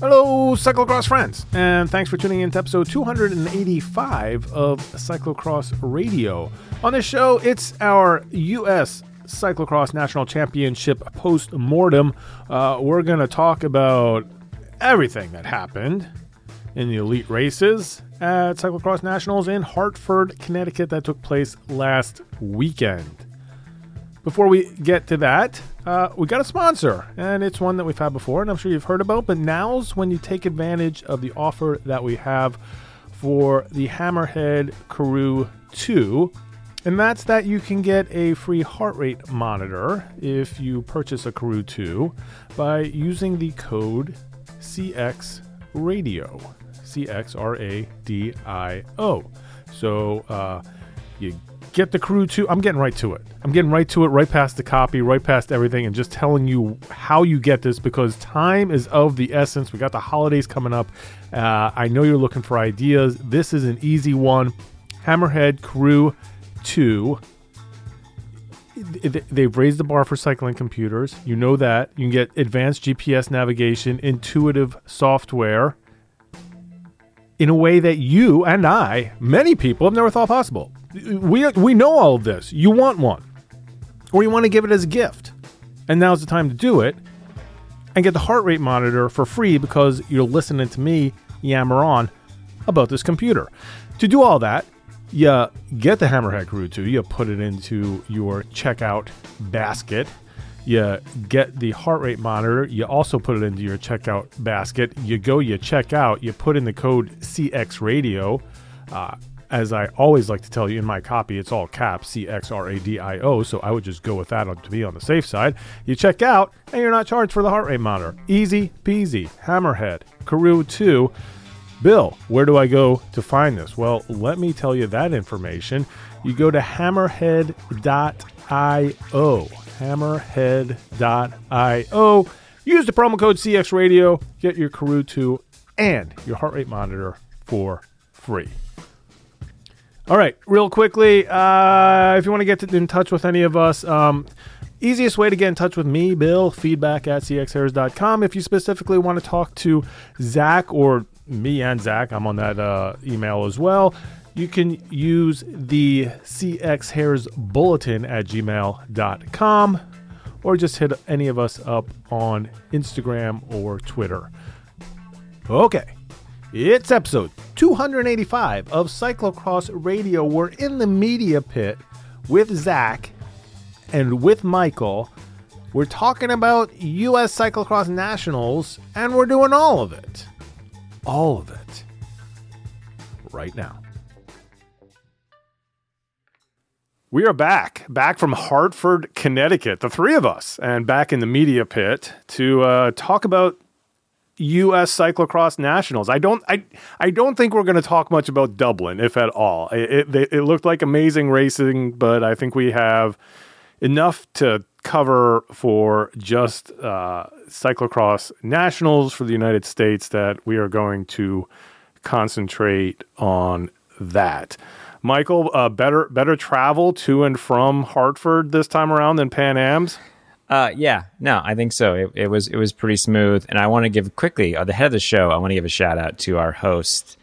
Hello, cyclocross friends, and thanks for tuning in to episode 285 of Cyclocross Radio. On this show, it's our U.S. Cyclocross National Championship post mortem. Uh, we're going to talk about everything that happened in the elite races at Cyclocross Nationals in Hartford, Connecticut, that took place last weekend. Before we get to that, uh, we got a sponsor, and it's one that we've had before, and I'm sure you've heard about. But now's when you take advantage of the offer that we have for the Hammerhead Karoo 2. And that's that you can get a free heart rate monitor if you purchase a Karoo 2 by using the code CX Radio. C X R A D I O. So uh, you get the Karoo 2. I'm getting right to it. I'm getting right to it, right past the copy, right past everything, and just telling you how you get this because time is of the essence. We got the holidays coming up. Uh, I know you're looking for ideas. This is an easy one. Hammerhead Karoo 2. They've raised the bar for cycling computers. You know that. You can get advanced GPS navigation, intuitive software in a way that you and I, many people, have never thought possible we we know all of this. You want one, or you want to give it as a gift, and now's the time to do it, and get the heart rate monitor for free because you're listening to me yammer on about this computer. To do all that, you get the Hammerhead Karoo 2, you put it into your checkout basket. You get the heart rate monitor. You also put it into your checkout basket. You go, you check out, you put in the code CX Radio. Uh, as I always like to tell you in my copy, it's all caps C X R A D I O. So I would just go with that to be on the safe side. You check out, and you're not charged for the heart rate monitor. Easy peasy. Hammerhead, Karoo 2. Bill, where do I go to find this? Well, let me tell you that information. You go to hammerhead.io. Hammerhead.io. Use the promo code CX Radio, get your Karoo 2 and your heart rate monitor for free. All right, real quickly, uh, if you want to get in touch with any of us, um, easiest way to get in touch with me, Bill, feedback at cxhairs.com. If you specifically want to talk to Zach or me and Zach, I'm on that uh, email as well. You can use the CX Hairs Bulletin at gmail.com or just hit any of us up on Instagram or Twitter. Okay. It's episode 285 of Cyclocross Radio. We're in the media pit with Zach and with Michael. We're talking about U.S. Cyclocross Nationals, and we're doing all of it. All of it. Right now. We are back, back from Hartford, Connecticut, the three of us, and back in the media pit to uh, talk about U.S. cyclocross nationals. I don't, I, I don't think we're going to talk much about Dublin, if at all. It, it, it, looked like amazing racing, but I think we have enough to cover for just uh, cyclocross nationals for the United States that we are going to concentrate on that. Michael, uh, better better travel to and from Hartford this time around than Pan Am's. Uh, yeah, no, I think so. It, it, was it was pretty smooth, and I want to give quickly uh, the head of the show. I want to give a shout out to our host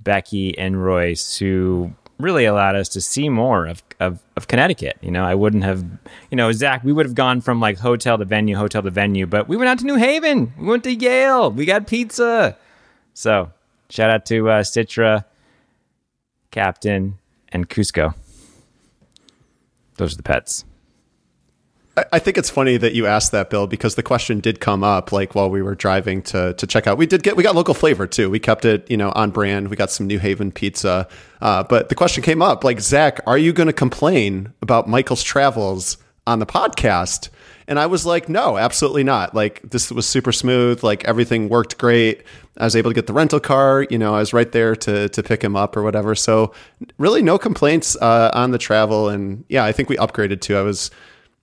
Becky and Royce, who really allowed us to see more of, of, of Connecticut. You know, I wouldn't have, you know, Zach, we would have gone from like hotel to venue, hotel to venue, but we went out to New Haven. We went to Yale. We got pizza. So shout out to uh, Citra, Captain, and Cusco. Those are the pets. I think it's funny that you asked that, Bill, because the question did come up like while we were driving to to check out. We did get we got local flavor too. We kept it you know on brand. We got some New Haven pizza, uh, but the question came up like Zach, are you going to complain about Michael's travels on the podcast? And I was like, no, absolutely not. Like this was super smooth. Like everything worked great. I was able to get the rental car. You know, I was right there to to pick him up or whatever. So really, no complaints uh, on the travel. And yeah, I think we upgraded too. I was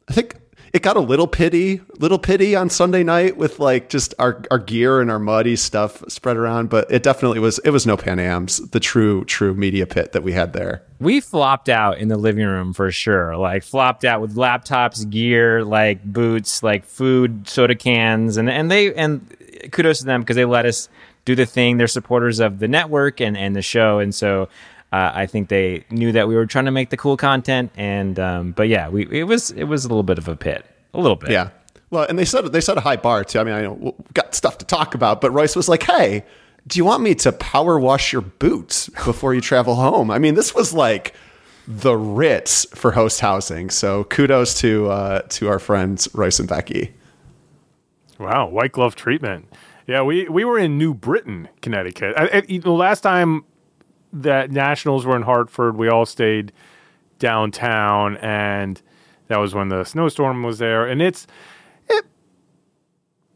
I think it got a little pity, little pity on Sunday night with like just our, our gear and our muddy stuff spread around, but it definitely was it was no Pan Am's, the true true media pit that we had there. We flopped out in the living room for sure. Like flopped out with laptops, gear, like boots, like food, soda cans, and and they and kudos to them because they let us do the thing. They're supporters of the network and and the show, and so. Uh, I think they knew that we were trying to make the cool content, and um, but yeah, we it was it was a little bit of a pit, a little bit. Yeah. Well, and they set they set a high bar too. I mean, I know we've got stuff to talk about, but Royce was like, "Hey, do you want me to power wash your boots before you travel home?" I mean, this was like the Ritz for host housing. So kudos to uh, to our friends Royce and Becky. Wow, white glove treatment. Yeah, we, we were in New Britain, Connecticut. I, I, the last time that Nationals were in Hartford, we all stayed downtown, and that was when the snowstorm was there. And it's it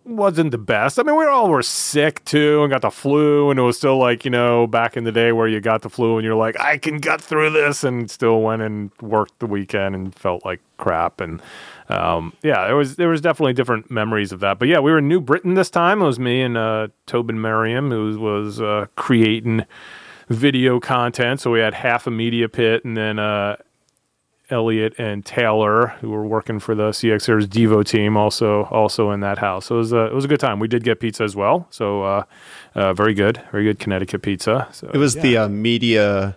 wasn't the best. I mean, we all were sick too and got the flu, and it was still like you know back in the day where you got the flu and you're like, I can get through this, and still went and worked the weekend and felt like crap. And um, yeah, there was there was definitely different memories of that. But yeah, we were in New Britain this time. It was me and uh, Tobin Merriam who was uh, creating video content. So we had half a media pit, and then uh, Elliot and Taylor, who were working for the CX Hairs Devo team, also also in that house. So it was a it was a good time. We did get pizza as well. So uh, uh, very good, very good Connecticut pizza. So it was yeah. the uh, Media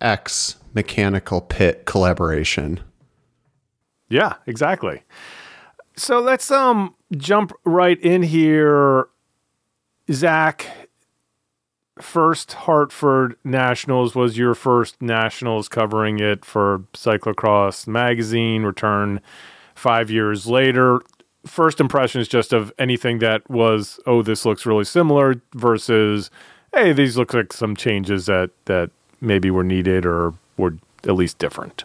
X Mechanical Pit collaboration. Yeah, exactly. So let's um jump right in here. Zach, first Hartford Nationals was your first Nationals covering it for Cyclocross magazine, return five years later. First impressions just of anything that was, oh, this looks really similar versus, hey, these look like some changes that, that maybe were needed or were at least different.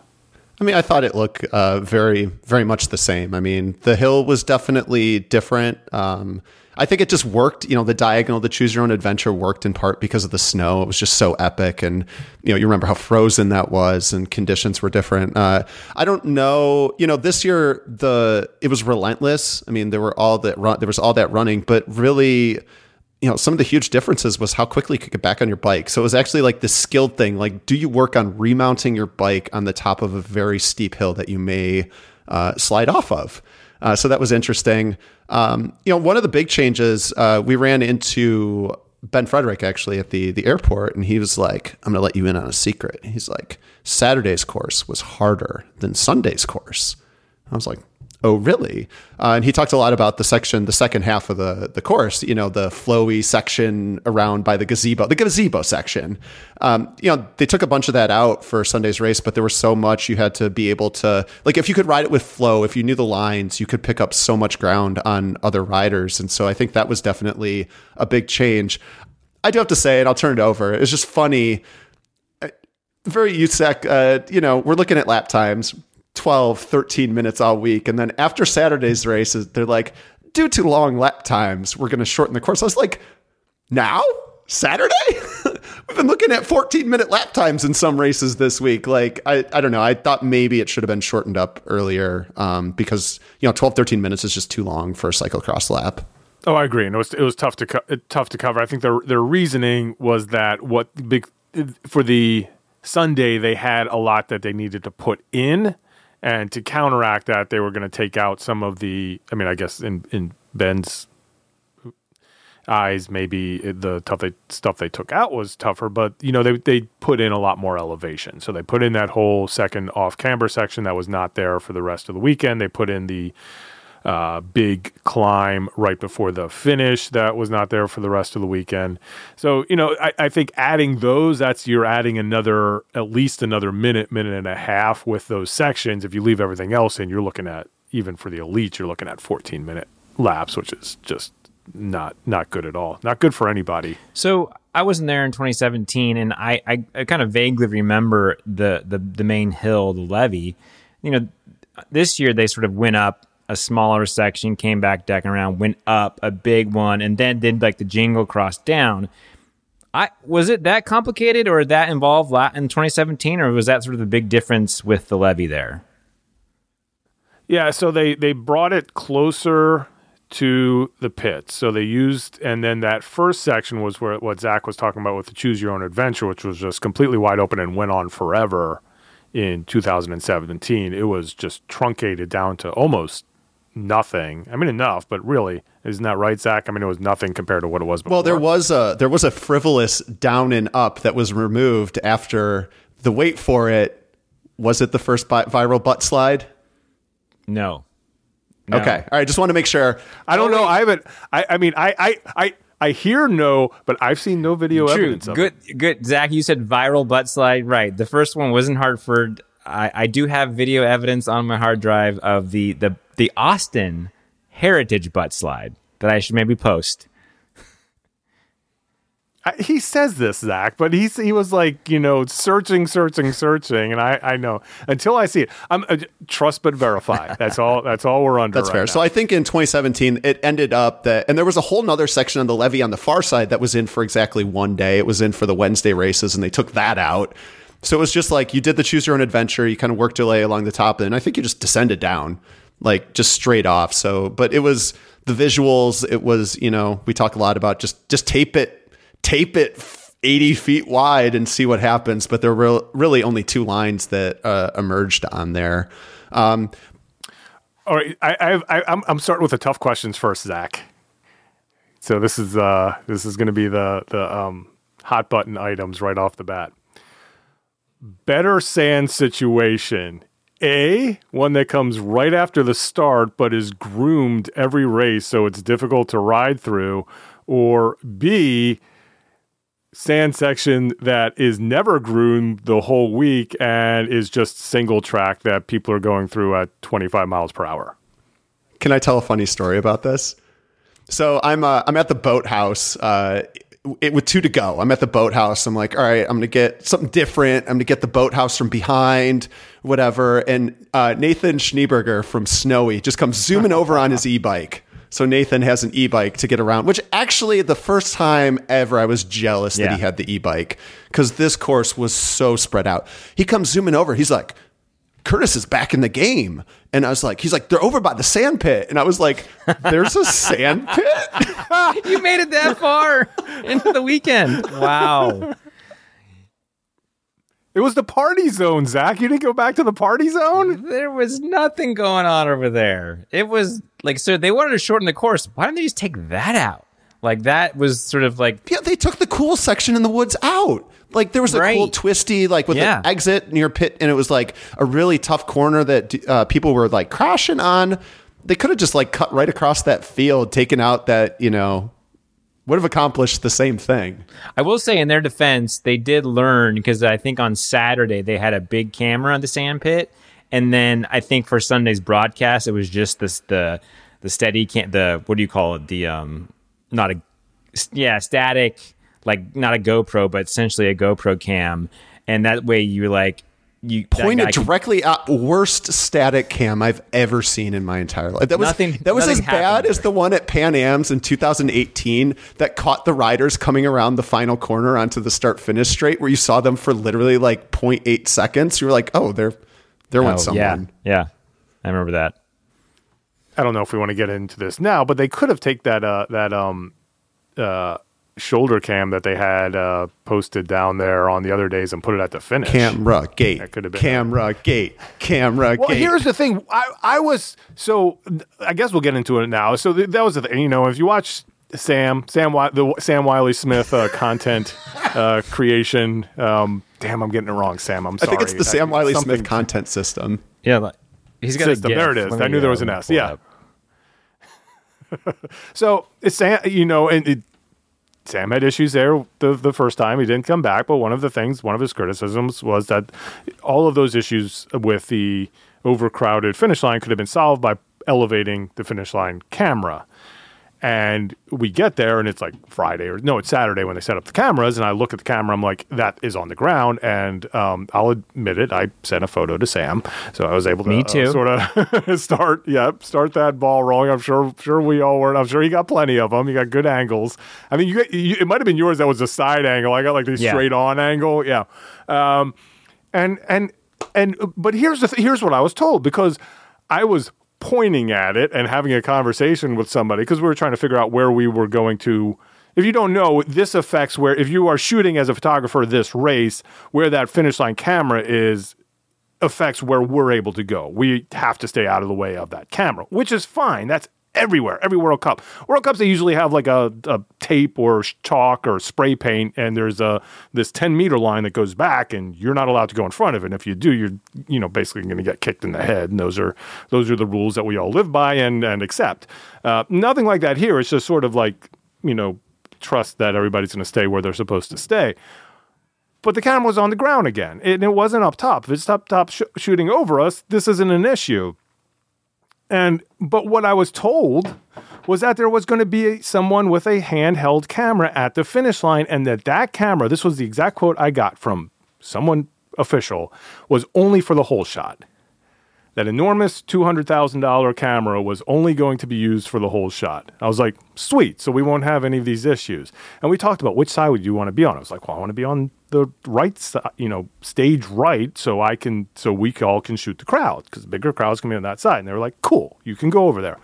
I mean, I thought it looked uh, very, very much the same. I mean, the hill was definitely different. Um, I think it just worked. You know, the diagonal, the choose your own adventure worked in part because of the snow. It was just so epic, and you know, you remember how frozen that was, and conditions were different. Uh, I don't know. You know, this year the it was relentless. I mean, there were all that run, there was all that running, but really you know, some of the huge differences was how quickly you could get back on your bike. So it was actually like the skilled thing. Like, do you work on remounting your bike on the top of a very steep hill that you may uh, slide off of? Uh, so that was interesting. Um, you know, one of the big changes uh, we ran into Ben Frederick actually at the the airport, and he was like, "I'm going to let you in on a secret." He's like, "Saturday's course was harder than Sunday's course." I was like, oh really? Uh, and he talked a lot about the section the second half of the the course you know the flowy section around by the gazebo the gazebo section. Um, you know they took a bunch of that out for sunday's race but there was so much you had to be able to like if you could ride it with flow if you knew the lines you could pick up so much ground on other riders. And so i think that was definitely a big change. I do have to say and i'll turn it over it's just funny uh, very USAC, uh, you know, we're looking at lap times. 12, 13 minutes all week. And then after Saturday's races, they're like, due to long lap times, we're going to shorten the course. I was like, now? Saturday? We've been looking at 14 minute lap times in some races this week. Like, I, I don't know. I thought maybe it should have been shortened up earlier um, because, you know, 12, 13 minutes is just too long for a cyclocross lap. Oh, I agree. And it was, it was tough to, co- tough to cover. I think their, their reasoning was that what big, for the Sunday, they had a lot that they needed to put in and to counteract that, they were going to take out some of the. I mean, I guess in in Ben's eyes, maybe the tough they, stuff they took out was tougher, but you know they they put in a lot more elevation. So they put in that whole second off camber section that was not there for the rest of the weekend. They put in the uh, big climb right before the finish that was not there for the rest of the weekend. So, you know, I, I, think adding those, that's you're adding another, at least another minute, minute and a half with those sections. If you leave everything else in, you're looking at, even for the elite, you're looking at 14 minute laps, which is just not not good at all. Not good for anybody. So I wasn't there in 2017, and I, I, I kind of vaguely remember the, the the main hill, the levee. You know, this year they sort of went up a smaller section, came back decking around, went up a big one, and then did like the jingle cross down. I was it that complicated or that involved in 2017, or was that sort of the big difference with the levee there? Yeah, so they they brought it closer to the pit. So they used, and then that first section was where what Zach was talking about with the choose your own adventure, which was just completely wide open and went on forever in 2017. It was just truncated down to almost nothing. I mean, enough, but really, isn't that right, Zach? I mean, it was nothing compared to what it was before. Well, there was a there was a frivolous down and up that was removed after the wait for it. Was it the first bi- viral butt slide? No. No. Okay, all right. Just want to make sure. I don't Oh, know. wait. I haven't. I, I mean, I, I, I, I hear no, but I've seen no video True. evidence of Good. it. Good. Zach, you said viral butt slide. Right. The first one was in Hartford. I, I do have video evidence on my hard drive of the the the Austin Heritage butt slide that I should maybe post. I, he says this, Zach, but he's he was like, you know, searching, searching, searching, and I, I know until I see it. I'm uh, trust but verify. That's all. That's all we're under. That's right fair. now. So I think in 2017 it ended up that, and there was a whole nother section on the levee on the far side that was in for exactly one day. It was in for the Wednesday races, and they took that out. So it was just like you did the choose your own adventure. You kind of worked your way along the top, and I think you just descended down, like just straight off. So, but it was the visuals. It was you know we talk a lot about just just tape it, tape it. 80 feet wide and see what happens. But there were really only two lines that uh, emerged on there. Um, All right, I, I, I'm I'm starting with the tough questions first, Zach. So this is uh this is going to be the the um, hot button items right off the bat. Better sand situation. A, one that comes right after the start but is groomed every race so it's difficult to ride through. Or B, sand section that is never groomed the whole week and is just single track that people are going through at 25 miles per hour. Can I tell a funny story about this? So I'm uh, I'm at the boathouse uh, it, with two to go. I'm at the boathouse. I'm like, all right, I'm gonna get something different. I'm gonna get the boathouse from behind, whatever. And uh, Nathan Schneeberger from Snowy just comes zooming over on his e-bike. So Nathan has an e-bike to get around, which actually the first time ever I was jealous that he had the e-bike because this course was so spread out. He comes zooming over. He's like, Curtis is back in the game. And I was like, he's like, they're over by the sand pit. And I was like, there's a sand pit? You made it that far into the weekend. Wow. It was the party zone, Zach. You didn't go back to the party zone? There was nothing going on over there. It was like, so they wanted to shorten the course. Why didn't they just take that out? Like, that was sort of like, Yeah, they took the cool section in the woods out. Like there was a Right. cool twisty, like with Yeah. an exit near pit, and it was like a really tough corner that uh, people were like crashing on. They could have just like cut right across that field, taken out that you know would have accomplished the same thing. I will say in their defense, they did learn because I think on Saturday they had a big camera on the sand pit, and then I think for Sunday's broadcast it was just this the the Steadicam the what do you call it? The um not a yeah static like not a GoPro but essentially a GoPro cam, and that way you like you that Pointed guy can- directly at worst static cam I've ever seen in my entire life. That was Nothing- that was as bad happened as the one at Pan Am's in 2018 that caught the riders coming around the final corner onto the start finish straight, where you saw them for literally like 0.8 seconds. You were like, oh, there, there went Oh, someone. yeah yeah I remember that. I don't know if we want to get into this now, but they could have take that uh, that um uh shoulder cam that they had uh, posted down there on the other days and put it at the finish. Camera gate. That could have been- camera gate. Camera Well, gate. here's the thing. I, I was so. I guess we'll get into it now. So th- that was the thing. You know, if you watch Sam, Sam, the Sam Wiley Smith uh, content uh, creation. Um, damn, I'm getting it wrong, Sam. I'm sorry. I think it's the Sam Wiley Something- Smith content system. Yeah, like, he's got System. a GIF. There it is. Me, I knew there uh, was an S. Yeah. So it's Sam, you know, and it, Sam had issues there the the first time he didn't come back. But one of the things, one of his criticisms was that all of those issues with the overcrowded finish line could have been solved by elevating the finish line camera. And we get there, and it's like Friday or no, it's Saturday when they set up the cameras. And I look at the camera, I'm like, that is on the ground. And um, I'll admit it, I sent a photo to Sam, so I was able to Me too. sort of start, yep, start that ball rolling. I'm sure, sure we all were. I'm sure he got plenty of them. He got good angles. I mean, you, you it might have been yours that was a side angle. I got like the Yeah. straight on angle. Yeah, um, and and and but here's the th- here's what I was told because I was pointing at it and having a conversation with somebody because we were trying to figure out where we were going to. If you don't know, this affects where if you are shooting as a photographer this race, where that finish line camera is affects where we're able to go. We have to stay out of the way of that camera, which is fine. That's everywhere, every World Cup. World Cups they usually have like a, a tape or chalk or spray paint, and there's a this 10 meter line that goes back, and you're not allowed to go in front of it. And if you do, you're you know basically going to get kicked in the head. And those are those are the rules that we all live by and and accept. Uh, nothing like that here. It's just sort of like you know trust that everybody's going to stay where they're supposed to stay. But the camera was on the ground again, and it wasn't up top. If it's up top sh- shooting over us, this isn't an issue. And but what I was told was that there was going to be someone with a handheld camera at the finish line, and that that camera, this was the exact quote I got from someone official, was only for the whole shot. That enormous $200,000 camera was only going to be used for the whole shot. I was like, sweet, so we won't have any of these issues. And we talked about which side would you want to be on. I was like, well, I want to be on the right side, you know, stage right, so I can, so we all can shoot the crowd because bigger crowds can be on that side. And they were like, cool, you can go over there.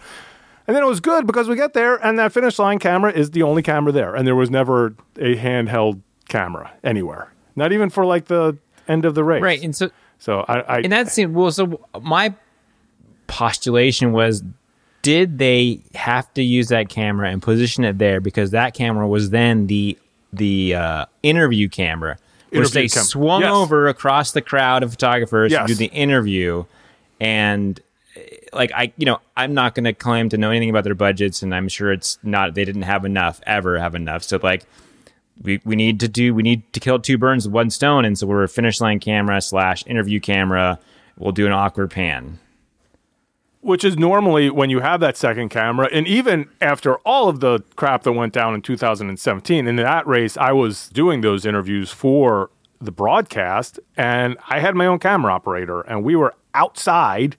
And then it was good because we get there and that finish line camera is the only camera there. And there was never a handheld camera anywhere, not even for like the end of the race. Right. And so, so I, I and that seemed well. So my postulation was, did they have to use that camera and position it there because that camera was then the the uh, interview camera, which Interview they cam- swung Yes. over across the crowd of photographers Yes. to do the interview, and like I, you know, I'm not going to claim to know anything about their budgets, and I'm sure it's not they didn't have enough, ever have enough. So like we, we need to do we need to kill two birds with one stone and so we're a finish line camera slash interview camera we'll do an awkward pan which is normally when you have that second camera. And even after all of the crap that went down in 2017, in that race, I was doing those interviews for the broadcast, and I had my own camera operator, and we were outside.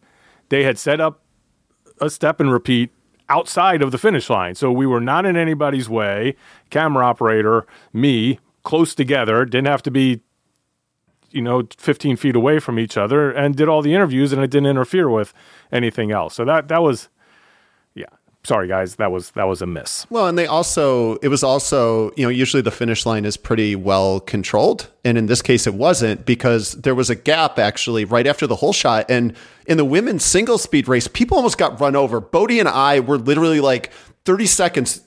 They had set up a step and repeat outside of the finish line. So we were not in anybody's way. Camera operator, me, close together, didn't have to be you know 15 feet away from each other and did all the interviews and it didn't interfere with anything else so that that was yeah sorry guys that was that was a miss Well, and they also, it was also, you know, usually the finish line is pretty well controlled. And in this case, it wasn't because there was a gap actually right after the whole shot. And in the women's single speed race, people almost got run over. Bodie and I were literally like 30 seconds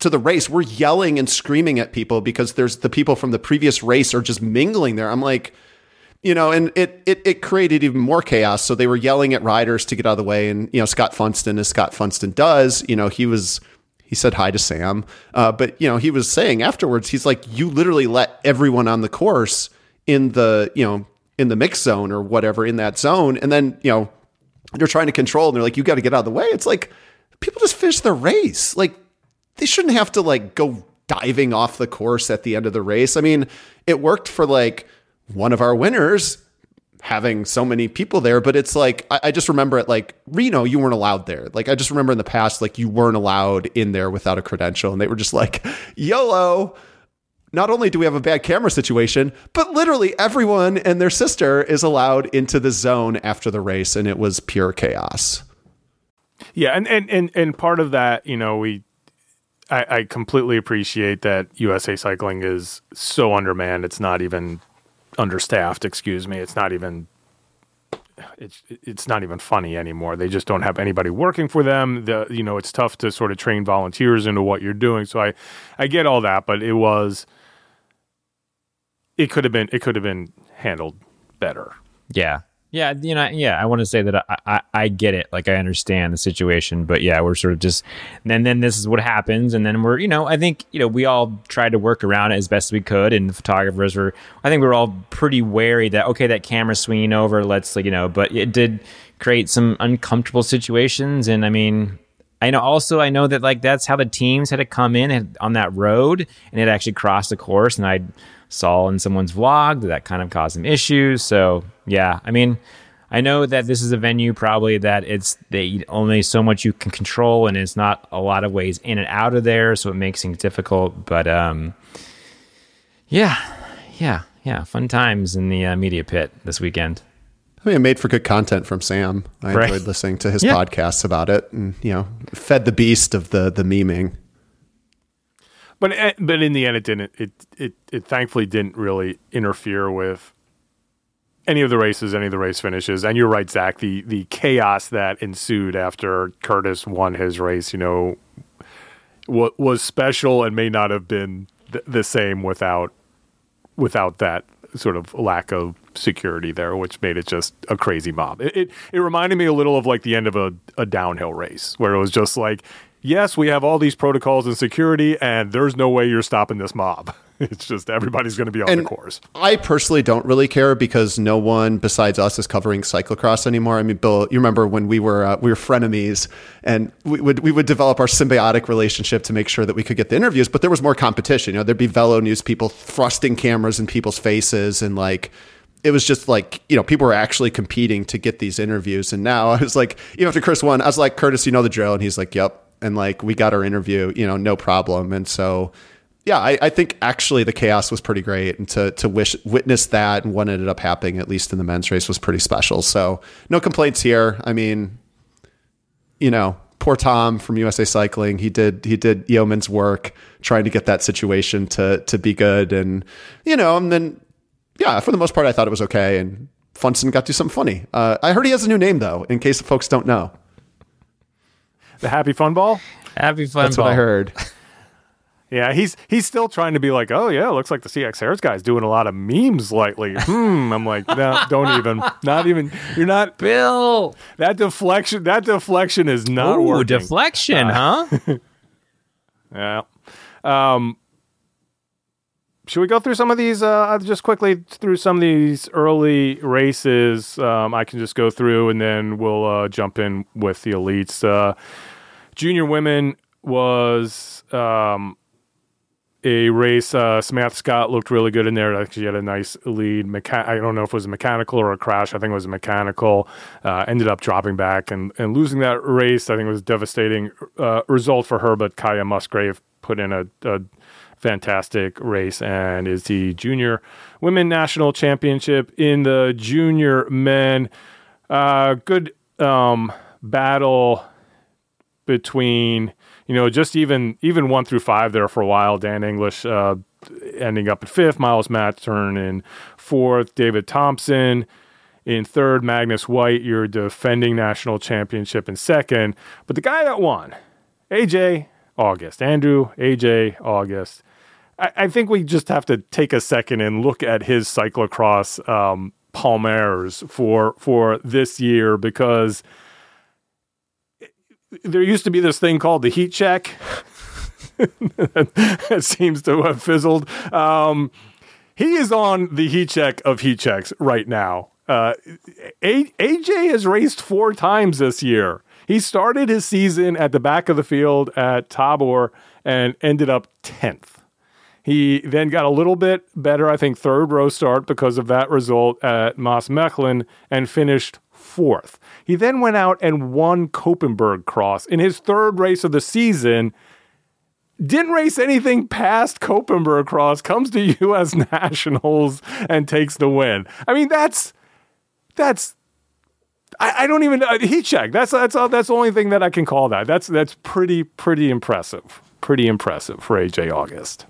to the race. We're yelling and screaming at people because there's the people from the previous race are just mingling there. I'm like, you know, and it, it it created even more chaos. So they were yelling at riders to get out of the way, and you know, Scott Funston, as Scott Funston does, you know, he was he said hi to Sam, uh, but you know, he was saying afterwards, he's like, you literally let everyone on the course in the you know in the mix zone or whatever in that zone, and then you know they're trying to control, and they're like, you got to get out of the way. It's like people just finish the race, like they shouldn't have to like go diving off the course at the end of the race. I mean, it worked for like one of our winners having so many people there, but it's like I, I just remember it like Reno, you weren't allowed there. Like I just remember in the past, like you weren't allowed in there without a credential, and they were just like, YOLO. Not only do we have a bad camera situation, but literally everyone and their sister is allowed into the zone after the race, and it was pure chaos. yeah and and and, and part of that you know we I, I completely appreciate that usa cycling is so undermanned it's not even understaffed excuse me it's not even it's it's not even funny anymore. They just don't have anybody working for them. The you know it's tough to sort of train volunteers into what you're doing. So I I get all that, but it was it could have been it could have been handled better. yeah yeah you know yeah i want to say that I, I i get it like i understand the situation but yeah we're sort of just and then this is what happens and then we're you know i think you know we all tried to work around it as best we could and the photographers were i think we were all pretty wary that okay that camera's swinging over let's like you know but it did create some uncomfortable situations and i mean I know also I know that like that's how the teams had to come in on that road and it actually crossed the course and I saw in someone's vlog that that kind of caused some issues. So yeah, I mean, I know that this is a venue probably that it's they only so much you can control and it's not a lot of ways in and out of there, so it makes things difficult. But um, yeah, yeah, yeah, fun times in the uh, media pit this weekend. I mean, it made for good content from Sam. I Right. enjoyed listening to his Yeah. podcasts about it, and you know, fed the beast of the the memeing. But eh, but in the end, it didn't. It it it thankfully didn't really interfere with any of the races, any of the race finishes. And you're right, Zach. The the chaos that ensued after Curtis won his race, you know, w- was special and may not have been th- the same without without that sort of lack of security there, which made it just a crazy mob. It it, it reminded me a little of like the end of a, a downhill race where it was just like, yes, we have all these protocols and security, and there's no way you're stopping this mob. It's just everybody's going to be on And the course. I personally don't really care because no one besides us is covering cyclocross anymore. I mean, Bill, you remember when we were uh, we were frenemies, and we would we would develop our symbiotic relationship to make sure that we could get the interviews. But there was more competition. You know, there'd be Velo News people thrusting cameras in people's faces, and like it was just like you know people were actually competing to get these interviews. And now I was like, even after Chris won, I was like, Curtis, you know the drill, and he's like, Yep. And like we got our interview, you know, no problem. And so yeah, I, I think actually the chaos was pretty great, and to to wish, witness that and what ended up happening, at least in the men's race, was pretty special. So no complaints here. I mean, you know, poor Tom from USA Cycling, he did he did yeoman's work trying to get that situation to to be good, and you know, and then yeah, for the most part, I thought it was okay, and Funston got to do something funny. Uh, I heard he has a new name though, in case folks don't know. The happy fun ball. Happy fun That's ball. what I heard. Yeah, he's he's still trying to be like, oh yeah, looks like the CX Hairs guy's doing a lot of memes lately. Hmm. I'm like, no, don't even, not even. You're not Bill. that deflection. That deflection is not Ooh, working. deflection, huh? yeah. Um. Should we go through some of these uh, just quickly through some of these early races? Um, I can just go through and then we'll uh, jump in with the elites. Uh, junior women was um, a race. Uh, Scott looked really good in there. She had a nice lead. Mecha- I don't know if it was a mechanical or a crash. I think it was a mechanical. Uh, ended up dropping back and, and losing that race. I think it was a devastating uh, result for her. But Kaya Musgrave put in a, a fantastic race and is the junior women national championship in the junior men. Uh, good um, battle between you know just even even one through five there for a while. Dan English uh, ending up at fifth, Miles Matturn in fourth, David Thompson in third, Magnus White, your defending national championship in second. But the guy that won, AJ August, Andrew AJ August. I, I think we just have to take a second and look at his cyclocross um, palmares for for this year because there used to be this thing called the heat check. that seems to have fizzled. Um, he is on the heat check of heat checks right now. Uh, AJ has raced four times this year. He started his season at the back of the field at Tabor and ended up 10th. He then got a little bit better, I think, third row start because of that result at Maasmechelen and finished fourth. He then went out and won Koppenberg Cross in his third race of the season. Didn't race anything past Koppenberg Cross, comes to U.S. Nationals and takes the win. I mean, that's that's I, I don't even uh, heat check. That's that's that's the only thing that I can call that. That's that's pretty pretty impressive. Pretty impressive for AJ August.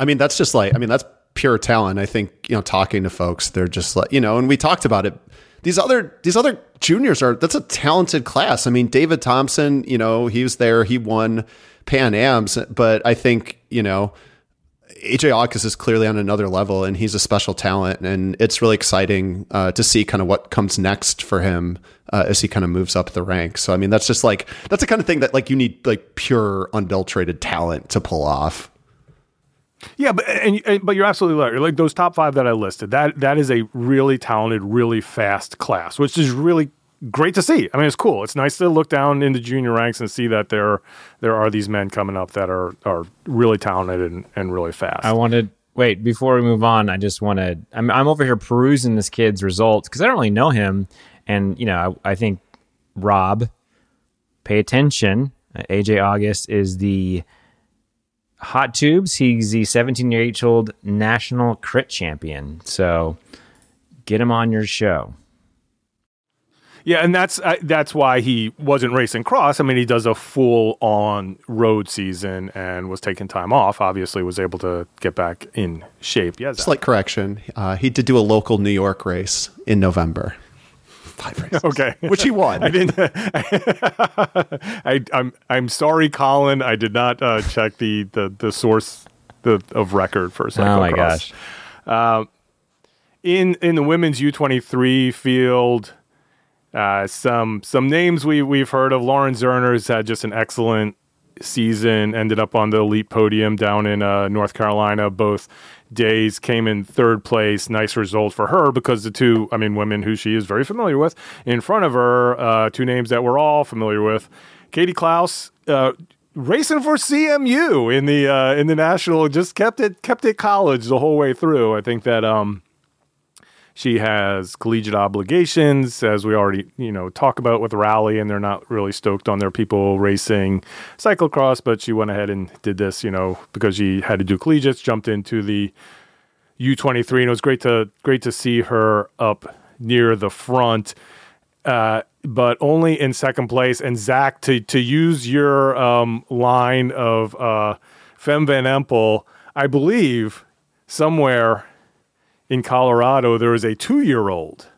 I mean, that's just like, I mean, that's pure talent. I think, you know, talking to folks, they're just like, you know, and we talked about it. These other, these other juniors are, that's a talented class. I mean, David Thompson, you know, he was there, he won Pan Ams, but I think, you know, AJ August is clearly on another level and he's a special talent. And it's really exciting uh, to see kind of what comes next for him uh, as he kind of moves up the ranks. So, I mean, that's just like, that's the kind of thing that like you need like pure unadulterated talent to pull off. Yeah, but and, and but you're absolutely right. Like those top five that I listed, that that is a really talented, really fast class, which is really great to see. I mean, it's cool. It's nice to look down in the junior ranks and see that there there are these men coming up that are are really talented and, and really fast. I wanted wait before we move on. I just wanted. I'm I'm over here perusing this kid's results because I don't really know him, and you know I, I think Rob, pay attention. AJ August is the hot tubes. He's the 17 year old national crit champion. So get him on your show. Yeah, and that's uh, that's why he wasn't racing cross. I mean, he does a full on road season and was taking time off. Obviously, was able to get back in shape. Yes, Slight correction. Uh, he did do a local New York race in November. Five races. Okay. Which he won. I didn't. I, I'm I'm sorry, Colin. I did not uh, check the, the the source the, of record for cyclocross. Oh my gosh. in in the women's U23 field, uh, some some names we we've heard of. Lauren Zoerner's had just an excellent season. Ended up on the elite podium down in uh, North Carolina. Both days came in third place. Nice result for her because the two, I mean, women who she is very familiar with in front of her, uh, two names that we're all familiar with. Katie Clouse. Uh, Racing for CMU in the uh, in the national, just kept it kept it college the whole way through. I think that um, she has collegiate obligations, as we already you know talk about with Rally, and they're not really stoked on their people racing cyclocross. But she went ahead and did this, you know, because she had to do collegiates, jumped into the U twenty three, and it was great to great to see her up near the front. Uh, but only in second place. And Zach, to to use your um, line of uh, Fem Van Empel, I believe somewhere in Colorado there is a two year old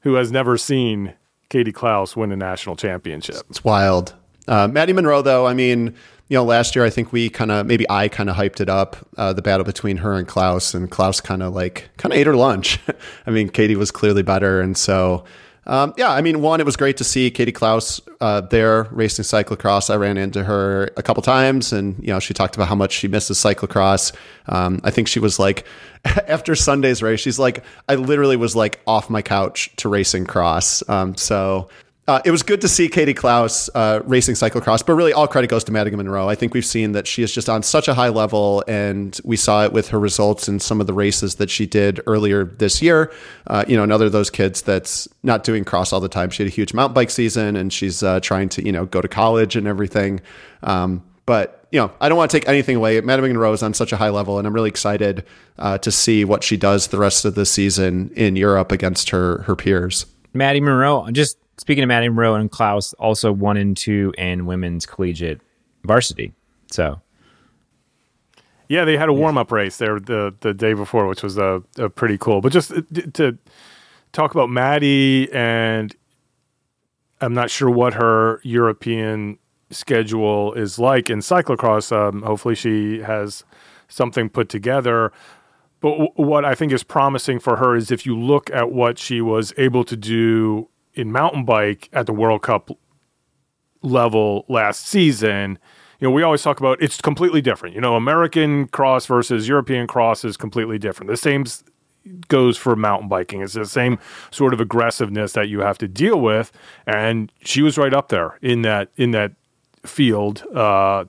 who has never seen Katie Clouse win a national championship. It's wild. Uh, Maddie Munro, though, I mean, you know, last year I think we kind of maybe I kind of hyped it up uh, the battle between her and Clouse, and Clouse kind of like kind of ate her lunch. I mean, Katie was clearly better, and so um, yeah, I mean, one, it was great to see Katie Clouse uh, there racing cyclocross. I ran into her a couple times, and you know, she talked about how much she misses cyclocross. Um, I think she was like, after Sunday's race, she's like, I literally was like off my couch to racing cross. Um, so uh, it was good to see Katie Clouse uh, racing cyclocross, but really all credit goes to Madigan Munro. I think we've seen that she is just on such a high level, and we saw it with her results in some of the races that she did earlier this year. Uh, you know, another of those kids that's not doing cross all the time. She had a huge mountain bike season, and she's uh, trying to you know go to college and everything. Um, but you know, I don't want to take anything away. Madigan Munro is on such a high level, and I'm really excited uh, to see what she does the rest of the season in Europe against her her peers. Maddie Munro, just speaking of Maddie Munro and Clouse, also one and two in women's collegiate varsity. So Yeah, they had a warm up race there the the day before, which was uh, uh, pretty cool. But just uh, to talk about Maddie, and I'm not sure what her European schedule is like in cyclocross. Um, hopefully, she has something put together. But w- what I think is promising for her is if you look at what she was able to do in mountain bike at the World Cup level last season, you know, we always talk about it's completely different. You know, American cross versus European cross is completely different. The same goes for mountain biking. It's the same sort of aggressiveness that you have to deal with, and she was right up there in that in that field uh,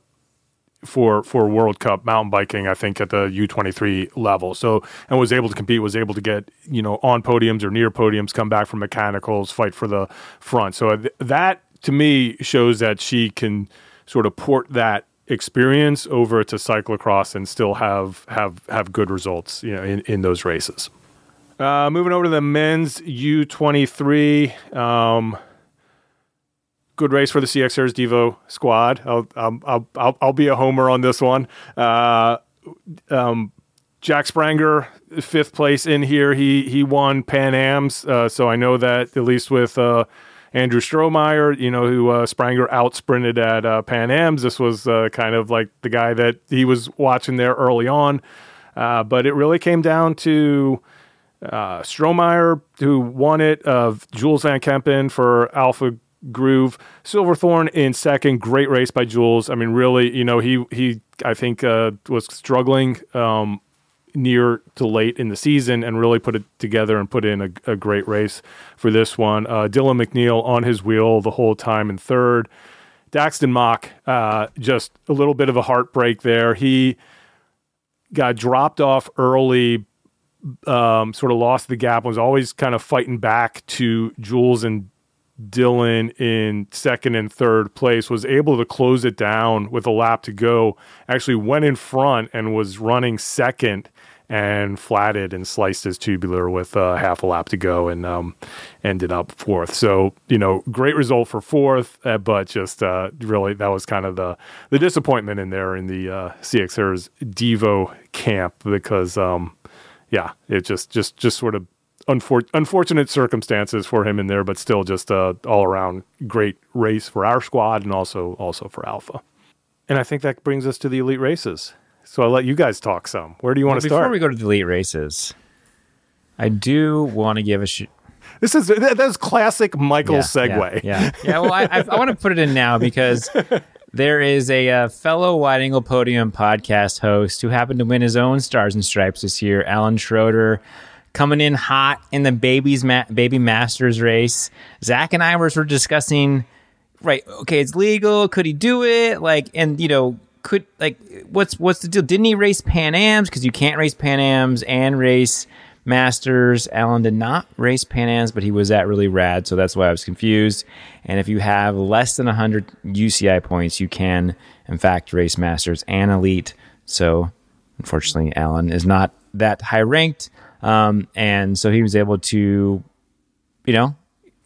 for for World Cup mountain biking. I think at the U twenty three level. So and was able to compete. Was able to get you know on podiums or near podiums. Come back from mechanicals. Fight for the front. So th- that to me shows that she can sort of port that experience over to cyclocross and still have have have good results you know in, in those races. Uh, moving over to the men's U twenty three. Um, good race for the CX Hairs Devo squad. I'll, I'll, I'll, I'll be a homer on this one. Uh, um, Jack Spranger, fifth place in here. He he won Pan Am's, uh, so I know that at least with uh, Andrew Strohmeyer, you know, who uh, Spranger out sprinted at uh, Pan Am's. This was uh, kind of like the guy that he was watching there early on, uh, but it really came down to uh, Strohmeyer, who won it, of Jules Van Kempen for Alpha Groove, Silverthorne in second. Great race by Jules. I mean, really, you know, he he I think uh, was struggling um, near to late in the season and really put it together and put in a, a great race for this one. Uh, Dylan McNeil on his wheel the whole time in third. Daxton Mock, uh, just a little bit of a heartbreak there. He got dropped off early um, sort of lost the gap, was always kind of fighting back to Jules and Dylan in second and third place, was able to close it down with a lap to go, actually went in front and was running second and flatted and sliced his tubular with uh, half a lap to go and um, ended up fourth. So you know, great result for fourth, uh, but just uh, really that was kind of the the disappointment in there in the uh, CX Hairs Devo camp because um, yeah, it just just just sort of unfor- unfortunate circumstances for him in there, but still just a all around great race for our squad and also also for Alpha. And I think that brings us to the elite races. So I'll let you guys talk some. Where do you want Well, to start? before we go to the elite races, I do want to give a sh- this is that- that's classic Michael yeah, segue. Yeah, yeah. Yeah, Well, I, I, I want to put it in now because there is a uh, fellow Wide Angle Podium podcast host who happened to win his own Stars and Stripes this year, Alan Schroeder. Coming in hot in the baby's ma- baby masters race. Zach and I were sort of discussing, right? Okay, it's legal. Could he do it? Like, and you know, could like, what's what's the deal? Didn't he race Pan Am's? Because you can't race Pan Am's and race Masters. Alan did not race Pan Am's, but he was at really rad, so that's why I was confused. And if you have less than 100 UCI points, you can, in fact, race Masters and Elite. So, unfortunately, Alan is not that high ranked. Um, and so he was able to, you know,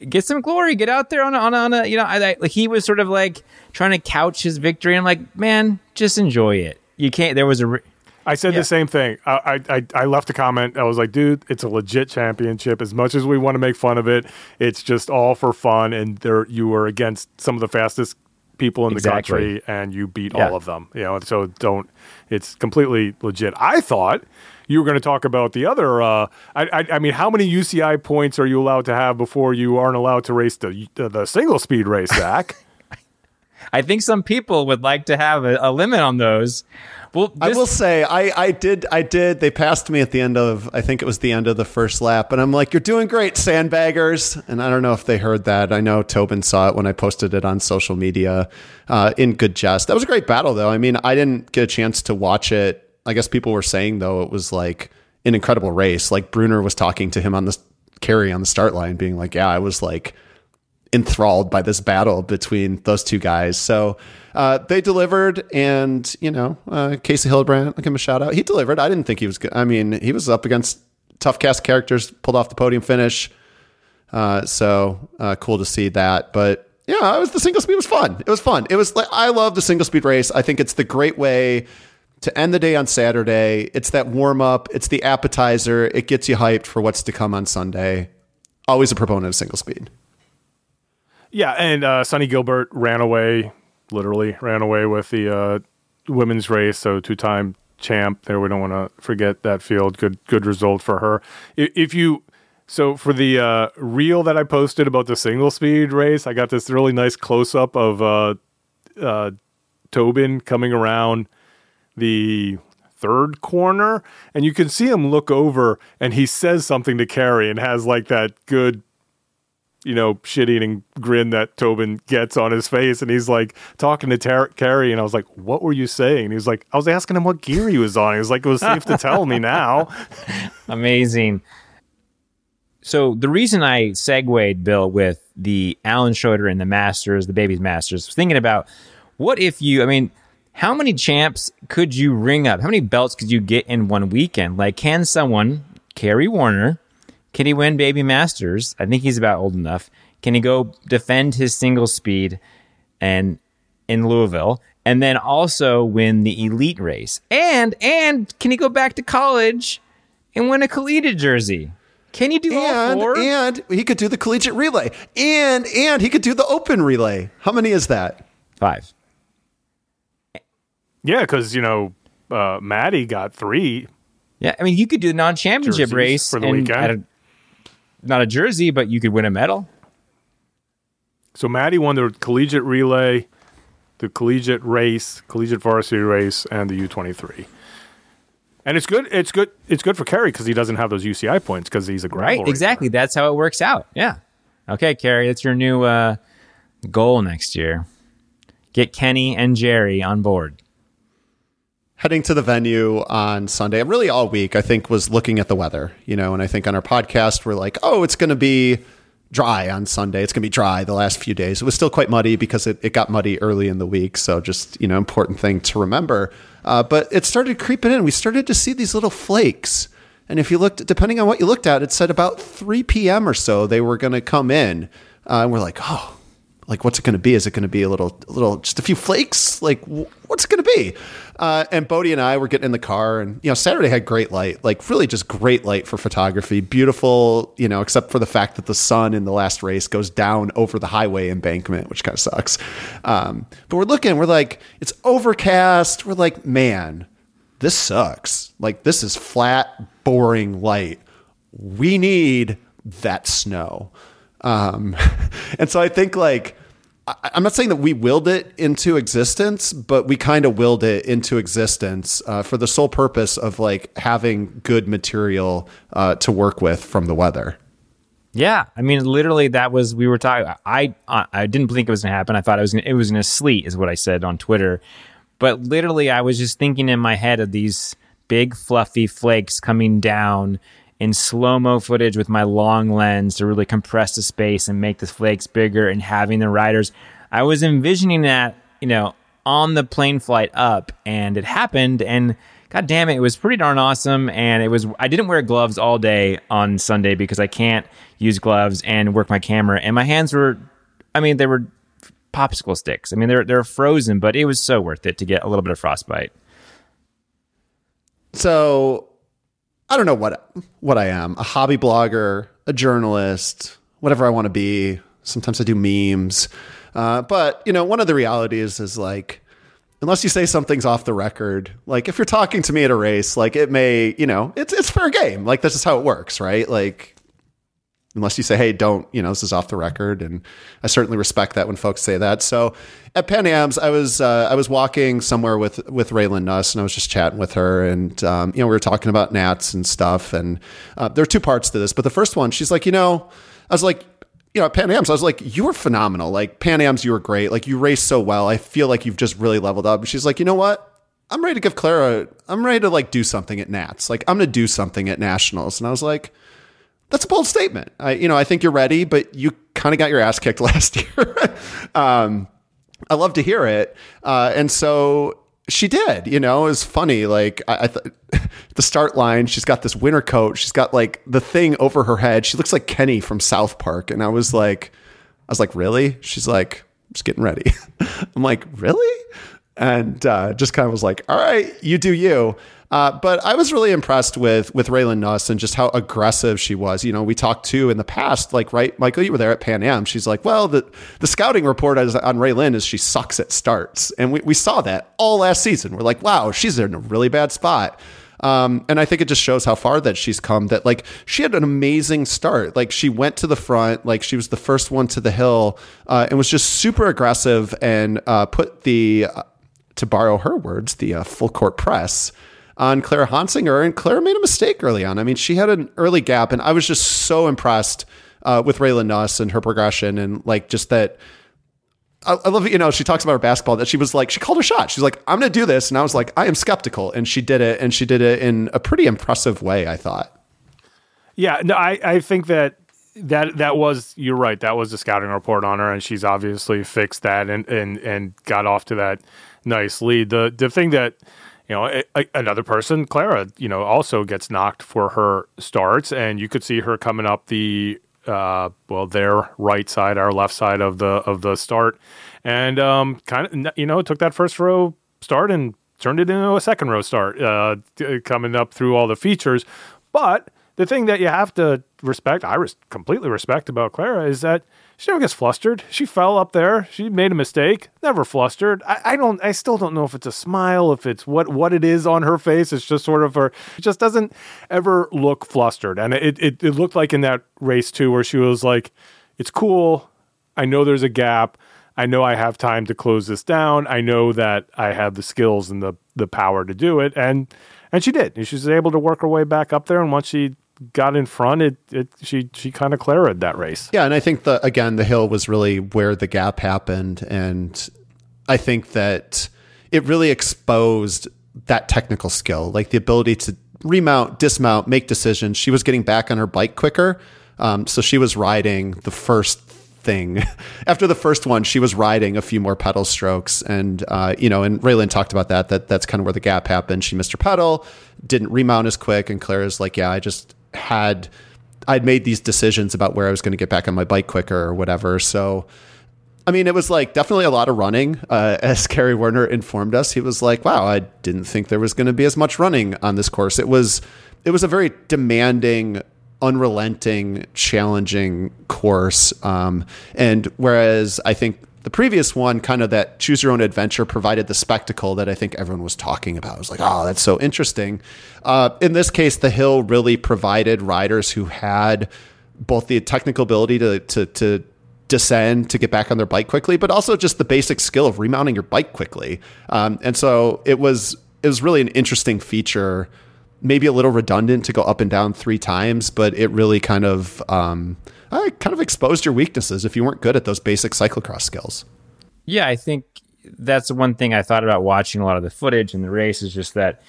get some glory, get out there on a, on a, on a you know, I, I, like he was sort of like trying to couch his victory. I'm like, man, just enjoy it. You can't, there was a, re- I said Yeah. the same thing. I, I I- left a comment. I was like, dude, it's a legit championship. As much as we want to make fun of it, it's just all for fun. And there, you were against some of the fastest people in the Exactly. country, and you beat Yeah. all of them. You know, so don't. It's completely legit. I thought you were going to talk about the other. Uh, I, I I mean, how many UCI points are you allowed to have before you aren't allowed to race the the, the single speed race, Zach? I think some people would like to have a, a limit on those. Well, I will say, I, I did, I did. They passed me at the end of, I think it was the end of the first lap, and I'm like, "You're doing great, sandbaggers." And I don't know if they heard that. I know Tobin saw it when I posted it on social media, uh, in good jest. That was a great battle, though. I mean, I didn't get a chance to watch it. I guess people were saying though it was like an incredible race. Like Brunner was talking to him on the carry on the start line, being like, "Yeah, I was like." enthralled by this battle between those two guys. So uh, they delivered, and you know, uh, Casey Hildebrandt, I'll give him a shout out. He delivered. I didn't think he was good. I mean, he was up against tough cast characters, pulled off the podium finish. Uh, so uh, cool to see that. But yeah, it was the single speed was fun. It was fun. It was like I love the single speed race. I think it's the great way to end the day on Saturday. It's that warm up. It's the appetizer. It gets you hyped for what's to come on Sunday. Always a proponent of single speed. Yeah, and uh, Sunny Gilbert ran away, literally ran away with the uh, women's race. So two time champ. There, we don't want to forget that field. Good, good result for her. If you so for the uh, reel that I posted about the single speed race, I got this really nice close up of uh, uh, Tobin coming around the third corner, and you can see him look over, and he says something to Kerry, and has like that good you know, shit eating grin that Tobin gets on his face. And he's like talking to Tar- Kerry. And I was like, what were you saying? And he was like, I was asking him what gear he was on. He was like, it was safe to tell me now. Amazing. So the reason I segued Bill with the Alan Schroeder and the Masters, the baby's Masters, was thinking about what if you, I mean, how many champs could you ring up? How many belts could you get in one weekend? Like, can someone, Kerry Werner, can he win baby Masters? I think he's about old enough. Can he go defend his single speed and in Louisville and then also win the elite race? And and can he go back to college and win a collegiate jersey? Can you do all four? and he could do the collegiate relay, and and he could do the open relay. How many is that? Five. Yeah, because, you know, uh, Maddie got three. Yeah, I mean, you could do the non-championship Jerseys race for the and weekend. a- not a jersey, but you could win a medal. So Maddie won the collegiate relay, the collegiate race, collegiate varsity race, and the U23. And it's good. It's good. It's good for Kerry because he doesn't have those UCI points because he's a gravel Right? racer. Exactly. That's how it works out. Yeah. Okay, Kerry, that's your new uh, goal next year. Get Kenny and Jerry on board. Heading to the venue on Sunday, and really all week, I think was looking at the weather. You know, and I think on our podcast we're like, oh, it's going to be dry on Sunday. It's going to be dry the last few days. It was still quite muddy because it, it got muddy early in the week. So just, you know, important thing to remember. Uh, but it started creeping in. We started to see these little flakes. And if you looked, depending on what you looked at, it said about 3 p.m. or so they were going to come in. Uh, and we're like, oh, like what's it going to be? Is it going to be a little, a little, just a few flakes? Like what's it going to be? Uh, and Bodie and I were getting in the car, and you know, Saturday had great light, like really just great light for photography. Beautiful, you know, except for the fact that the sun in the last race goes down over the highway embankment, which kind of sucks. Um, but we're looking, we're like, it's overcast. We're like, man, this sucks. Like this is flat, boring light. We need that snow. Um, and so I think like I'm not saying that we willed it into existence, but we kind of willed it into existence uh, for the sole purpose of like having good material uh, to work with from the weather. Yeah, I mean, literally, that was we were talking. I I didn't think it was gonna happen. I thought it was gonna, it was gonna sleet, is what I said on Twitter. But literally, I was just thinking in my head of these big fluffy flakes coming down in slow mo footage with my long lens to really compress the space and make the flakes bigger and having the riders. I was envisioning that, you know, on the plane flight up and it happened and god damn it, it was pretty darn awesome. And it was, I didn't wear gloves all day on Sunday because I can't use gloves and work my camera. And my hands were, I mean, they were popsicle sticks. I mean, they're, they're frozen, but it was so worth it to get a little bit of frostbite. So I don't know what what I am, a hobby blogger, a journalist, whatever I want to be. Sometimes I do memes. Uh, but, you know, one of the realities is like unless you say something's off the record, like if you're talking to me at a race, like it may, you know, it's it's fair game. Like this is how it works, right? Like unless you say, hey, don't, you know, this is off the record. And I certainly respect that when folks say that. So at Pan Am's, I was, uh, I was walking somewhere with, with Raylyn Nuss and I was just chatting with her and, um, you know, we were talking about Nats and stuff. And uh, there are two parts to this, but the first one, she's like, you know, I was like, you know, at Pan Am's, I was like, you were phenomenal. Like Pan Am's, you were great. Like you raced so well. I feel like you've just really leveled up. And she's like, you know what? I'm ready to give Clara, I'm ready to like do something at Nats. Like I'm going to do something at Nationals. And I was like, that's a bold statement. I, you know, I think you're ready, but you kind of got your ass kicked last year. um, I love to hear it. Uh, and so she did, you know, it was funny. Like I, I th- the start line, she's got this winter coat. She's got like the thing over her head. She looks like Kenny from South Park. And I was like, I was like, really? She's like, just getting ready. I'm like, really? And uh, just kind of was like, all right, you do you. Uh, but I was really impressed with with Raylyn Nuss and just how aggressive she was. You know, we talked to in the past, like right, Michael, you were there at Pan Am. She's like, well, the the scouting report on Raylyn is she sucks at starts, and we we saw that all last season. We're like, wow, she's in a really bad spot. Um, and I think it just shows how far that she's come. That like she had an amazing start. Like she went to the front, like she was the first one to the hill, uh, and was just super aggressive and uh, put the, uh, to borrow her words, the uh, full court press on Clara Honsinger, and Clara made a mistake early on. I mean, she had an early gap, and I was just so impressed uh, with Raylyn Nuss and her progression, and like just that. I, I love. You know, she talks about her basketball that she was like, she called her shot. She's like, I'm going to do this. And I was like, I am skeptical. And she did it. And she did it in a pretty impressive way, I thought. Yeah. No, I, I think that that that was you're right that was the scouting report on her and she's obviously fixed that and and and got off to that nice lead the the thing that you know, a, a, another person, Clara, you know, also gets knocked for her starts, and you could see her coming up the uh, well, their right side, our left side of the of the start, and um, kind of you know took that first row start and turned it into a second row start, uh, coming up through all the features. But the thing that you have to respect, I res- completely respect about Clara, is that she never gets flustered. She fell up there. She made a mistake. Never flustered. I, I, don't. I still don't know if it's a smile, if it's what what it is on her face. It's just sort of her. It just doesn't ever look flustered. And it it, it looked like in that race too, where she was like, "It's cool. I know there's a gap. I know I have time to close this down. I know that I have the skills and the the power to do it." And and she did. And she was able to work her way back up there. And once she got in front, it, it she she kind of clarified that race. Yeah, and I think the again the hill was really where the gap happened, and I think that it really exposed that technical skill, like the ability to remount, dismount, make decisions. She was getting back on her bike quicker. Um, so she was riding the first thing. After the first one, she was riding a few more pedal strokes, and uh, you know, and Raylyn talked about that. That that's kind of where the gap happened. She missed her pedal, didn't remount as quick, and Claire's like, "Yeah, I just had." I'd made these decisions about where I was going to get back on my bike quicker or whatever. So, I mean, it was like definitely a lot of running. Uh, as Kerry Werner informed us, he was like, "Wow, I didn't think there was going to be as much running on this course." It was, it was a very demanding, unrelenting, challenging course. Um, and whereas I think the previous one, kind of that choose your own adventure, provided the spectacle that I think everyone was talking about. I was like, oh, that's so interesting. Uh, in this case, the hill really provided riders who had both the technical ability to, to, to descend to get back on their bike quickly, but also just the basic skill of remounting your bike quickly. Um, and so it was it was really an interesting feature, maybe a little redundant to go up and down three times, but it really kind of um, I kind of exposed your weaknesses if you weren't good at those basic cyclocross skills. Yeah, I think that's the one thing I thought about watching a lot of the footage in the race is just that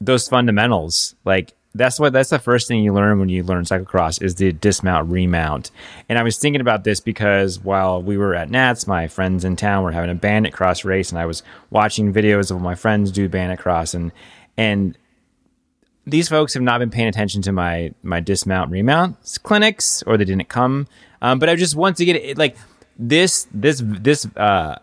those fundamentals, like that's what that's the first thing you learn when you learn cyclocross is the dismount remount. And I was thinking about this because while we were at Nats, my friends in town were having a bandit cross race, and I was watching videos of my friends do bandit cross, and and these folks have not been paying attention to my my dismount remount clinics, or they didn't come. Um, but I just want to get it like this this this uh,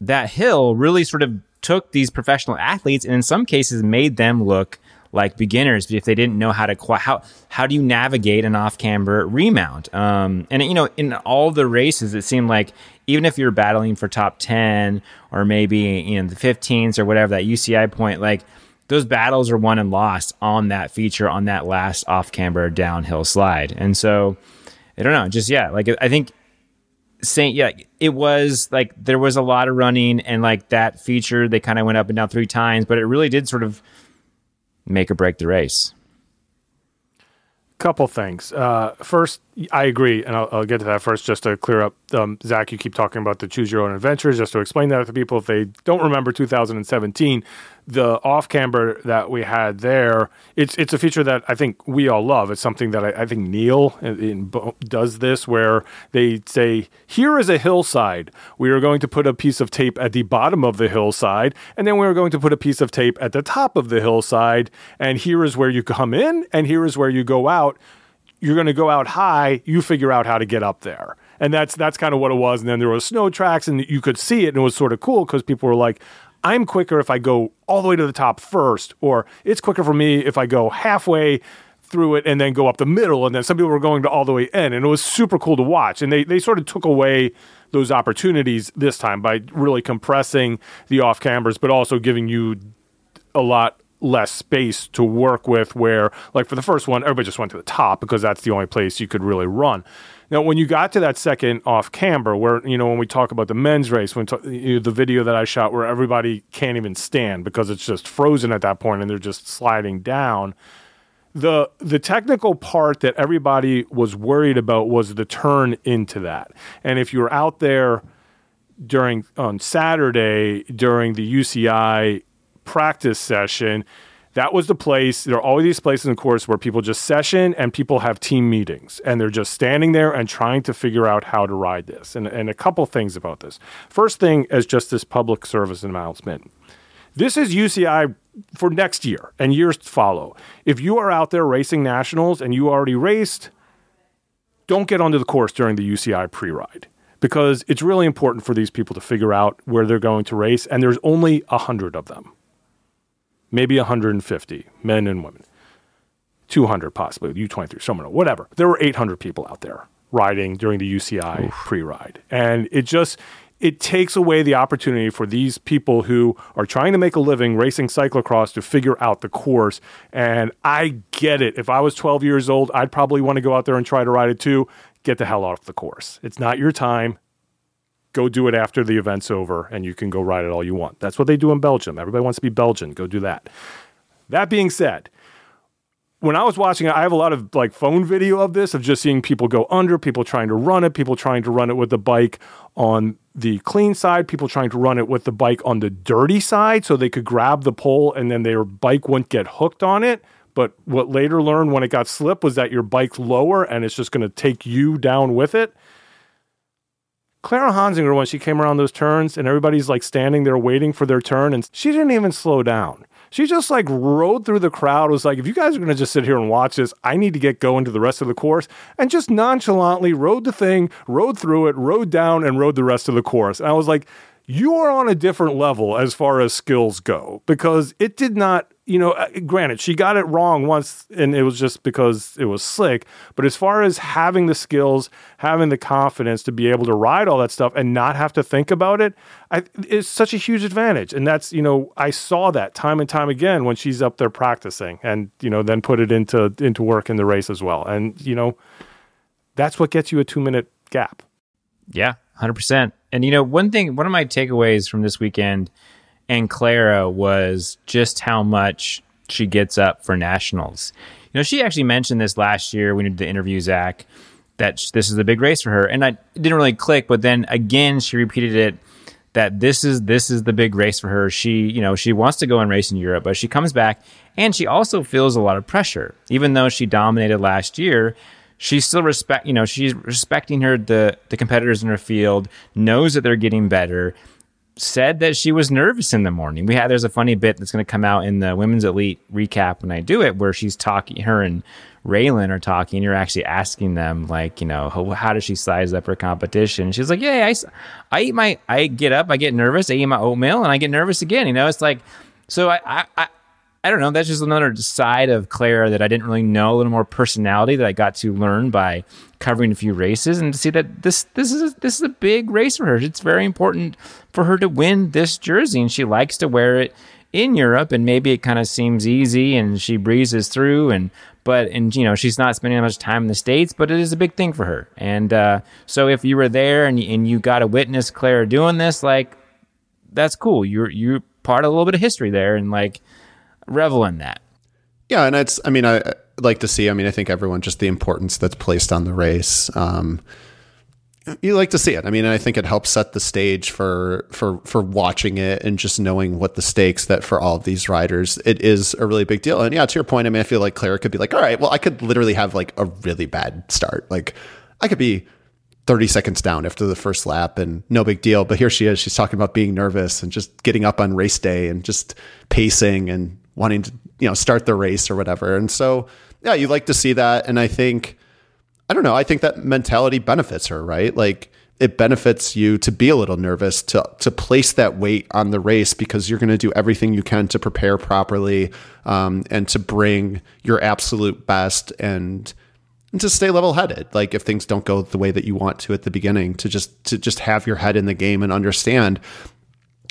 that hill really sort of took these professional athletes and in some cases made them look like beginners if they didn't know how to how how do you navigate an off camber remount um, and you know in all the races it seemed like even if you're battling for top 10 or maybe you know the 15s or whatever that UCI point like those battles are won and lost on that feature on that last off camber downhill slide and so I don't know just yeah like I think saying yeah it was like there was a lot of running and like that feature they kind of went up and down three times but it really did sort of make or break the race? Couple things. Uh, first, I agree, and I'll, I'll, get to that first just to clear up. Um, Zach, you keep talking about the choose your own adventures, just to explain that to people if they don't remember 2017 the off camber that we had there, it's it's a feature that I think we all love. It's something that I, I think Neil in, in, does this, where they say, "Here is a hillside. We are going to put a piece of tape at the bottom of the hillside, and then we are going to put a piece of tape at the top of the hillside, and here is where you come in, and here is where you go out. You're going to go out high. You figure out how to get up there." And that's that's kind of what it was. And then there was snow tracks, and you could see it, and it was sort of cool because people were like, I'm quicker if I go all the way to the top first, or it's quicker for me if I go halfway through it and then go up the middle. And then some people were going to all the way in, and it was super cool to watch. And they they sort of took away those opportunities this time by really compressing the off cambers, but also giving you a lot less space to work with. Where like for the first one, everybody just went to the top because that's the only place you could really run. Now, when you got to that second off camber, where you know when we talk about the men's race, when you know, the video that I shot where everybody can't even stand because it's just frozen at that point and they're just sliding down. The the technical part that everybody was worried about was the turn into that, and if you were out there during on Saturday during the UCI practice session, that was the place. There are always these places, of course, where people just session and people have team meetings and they're just standing there and trying to figure out how to ride this. And, and a couple things about this. First thing is just this public service announcement. This is UCI for next year and years to follow. If you are out there racing nationals and you already raced, don't get onto the course during the UCI pre ride because it's really important for these people to figure out where they're going to race. And there's only a hundred of them maybe 150 men and women, 200 possibly, U23, someone, whatever. There were 800 people out there riding during the UCI pre-ride, and it just it takes away the opportunity for these people who are trying to make a living racing cyclocross to figure out the course. And I get it. If I was 12 years old, I'd probably want to go out there and try to ride it too. Get the hell off the course. It's not your time go do it after the event's over and you can go ride it all you want. That's what they do in Belgium. Everybody wants to be Belgian. Go do that. That being said, when I was watching it, I have a lot of like phone video of this of just seeing people go under, people trying to run it, people trying to run it with the bike on the clean side, people trying to run it with the bike on the dirty side so they could grab the pole and then their bike wouldn't get hooked on it But what later learned when it got slipped was that your bike's lower and it's just going to take you down with it. Clara Honsinger, when she came around those turns and everybody's like standing there waiting for their turn, and she didn't even slow down. She just like rode through the crowd, was like, if you guys are going to just sit here and watch this, I need to get going to the rest of the course. And just nonchalantly rode the thing, rode through it, rode down, and rode the rest of the course. And I was like, you are on a different level as far as skills go because it did not you know, uh, granted, she got it wrong once, and it was just because it was slick. But as far as having the skills, having the confidence to be able to ride all that stuff and not have to think about it, I, it's such a huge advantage. And that's, you know, I saw that time and time again when she's up there practicing, and you know, then put it into into work in the race as well. And you know, that's what gets you a two minute gap. Yeah, hundred percent. And you know, one thing, one of my takeaways from this weekend and Clara was just how much she gets up for nationals. You know, she actually mentioned this last year when we did the interview, Zach, that this is a big race for her, and I didn't really click. But then again, she repeated it that this is this is the big race for her. She, you know, she wants to go and race in Europe, but she comes back and she also feels a lot of pressure. Even though she dominated last year, she's still respect, you know, she's respecting her the the competitors in her field, knows that they're getting better, said that she was nervous in the morning. We had there's a funny bit that's going to come out in the women's elite recap when I do it, where she's talking. Her and Raylyn are talking. You're actually asking them like, you know, how, how does she size up her competition? She's like, yeah, I, I eat my, I get up, I get nervous, I eat my oatmeal, and I get nervous again. You know, it's like, so I, I, I don't know. That's just another side of Claire that I didn't really know. A little more personality that I got to learn by covering a few races, and to see that this this is a, this is a big race for her. It's very important for her to win this jersey, and she likes to wear it in Europe. And maybe it kind of seems easy, and she breezes through. And but and you know she's not spending much time in the states, but it is a big thing for her. And uh, so if you were there and and you got to witness Claire doing this, like that's cool. You're you're part of a little bit of history there, and like revel in that. Yeah, and it's. I mean, I, like to see. I mean, I think everyone just the importance that's placed on the race. Um, you like to see it. I mean, I think it helps set the stage for for for watching it and just knowing what the stakes that for all of these riders it is a really big deal. And yeah, to your point, I mean, I feel like Claire could be like, all right, well, I could literally have like a really bad start. Like, I could be 30 seconds down after the first lap and no big deal. But here she is. She's talking about being nervous and just getting up on race day and just pacing and wanting to, you know, start the race or whatever. And so, yeah, you like to see that. And I think, I don't know, I think that mentality benefits her, right? Like it benefits you to be a little nervous, to, to place that weight on the race because you're going to do everything you can to prepare properly um, and to bring your absolute best and, and to stay level headed. Like if things don't go the way that you want to at the beginning, to just to just have your head in the game and understand.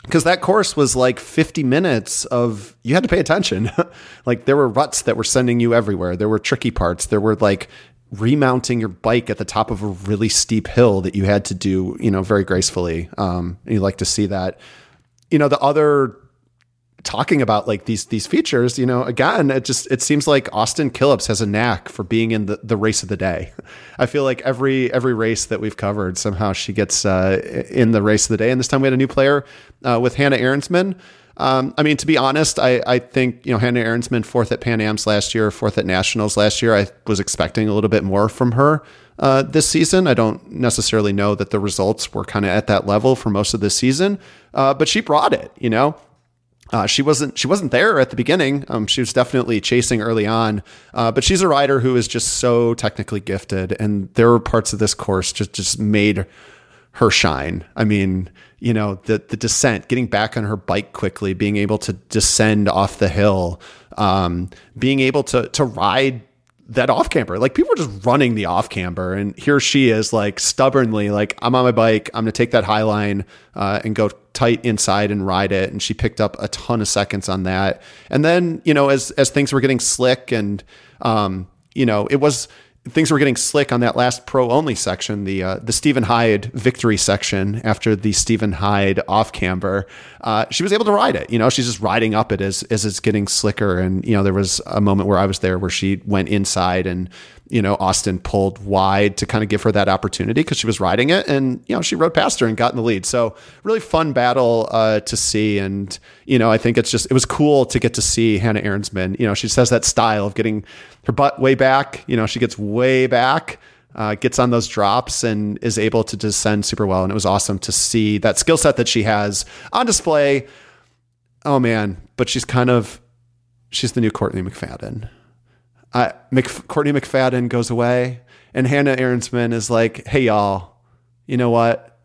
Because that course was like 50 minutes of you had to pay attention. like there were ruts that were sending you everywhere. There were tricky parts. There were like remounting your bike at the top of a really steep hill that you had to do, you know, very gracefully. Um, you like to see that. You know, the other talking about like these these features, you know, again, it just it seems like Austin Killips has a knack for being in the, the race of the day. I feel like every every race that we've covered, somehow she gets uh, in the race of the day. And this time we had a new player uh, with Hannah Arensman. Um, I mean, to be honest, I, I think you know Hannah Arensman fourth at Pan Am's last year, fourth at Nationals last year. I was expecting a little bit more from her uh, this season. I don't necessarily know that the results were kind of at that level for most of the season, uh, but she brought it. You know, uh, she wasn't she wasn't there at the beginning. Um, she was definitely chasing early on, uh, but she's a rider who is just so technically gifted, and there were parts of this course just just made her shine. I mean, you know, the the descent, getting back on her bike quickly, being able to descend off the hill, um, being able to to ride that off camber. Like people are just running the off camber, and here she is, like stubbornly, like I'm on my bike. I'm gonna take that high line uh, and go tight inside and ride it. And she picked up a ton of seconds on that. And then you know, as as things were getting slick, and um, you know, it was things were getting slick on that last pro only section, the uh, the Stephen Hyde victory section after the Stephen Hyde off camber. Uh, she was able to ride it. You know, she's just riding up it as as it's getting slicker. And you know, there was a moment where I was there where she went inside and you know, Austin pulled wide to kind of give her that opportunity because she was riding it, and you know, she rode past her and got in the lead. So really fun battle uh, to see, and you know, I think it's just it was cool to get to see Hannah Arensman. You know, she says that style of getting her butt way back. You know, she gets way back. Uh, gets on those drops and is able to descend super well. And it was awesome to see that skill set that she has on display. Oh man, but she's kind of she's the new Courtney McFadden uh, Mc, Courtney McFadden goes away, and Hannah Arensman is like, "Hey y'all, you know what?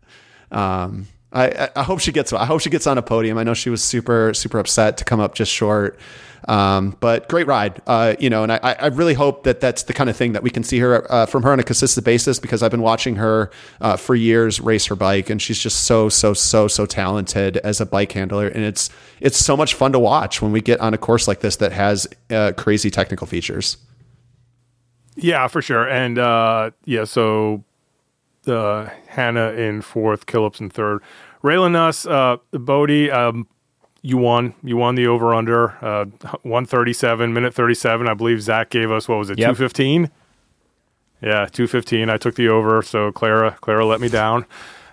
um, I, I hope she gets I hope she gets on a podium. I know she was super super upset to come up just short. Um, but great ride, uh, you know, and I, I really hope that that's the kind of thing that we can see her uh, from her on a consistent basis because I've been watching her uh, for years race her bike, and she's just so so so so talented as a bike handler, and it's it's so much fun to watch when we get on a course like this that has uh, crazy technical features. Yeah, for sure, and uh, yeah, so uh, Hannah in fourth, Killips in third. Raylyn Nuss, uh, Bodie, um, you won. You won the over under uh, 137, minute 37. I believe Zach gave us, what was it, yep. 215? Yeah, 215. I took the over, so Clara Clara let me down.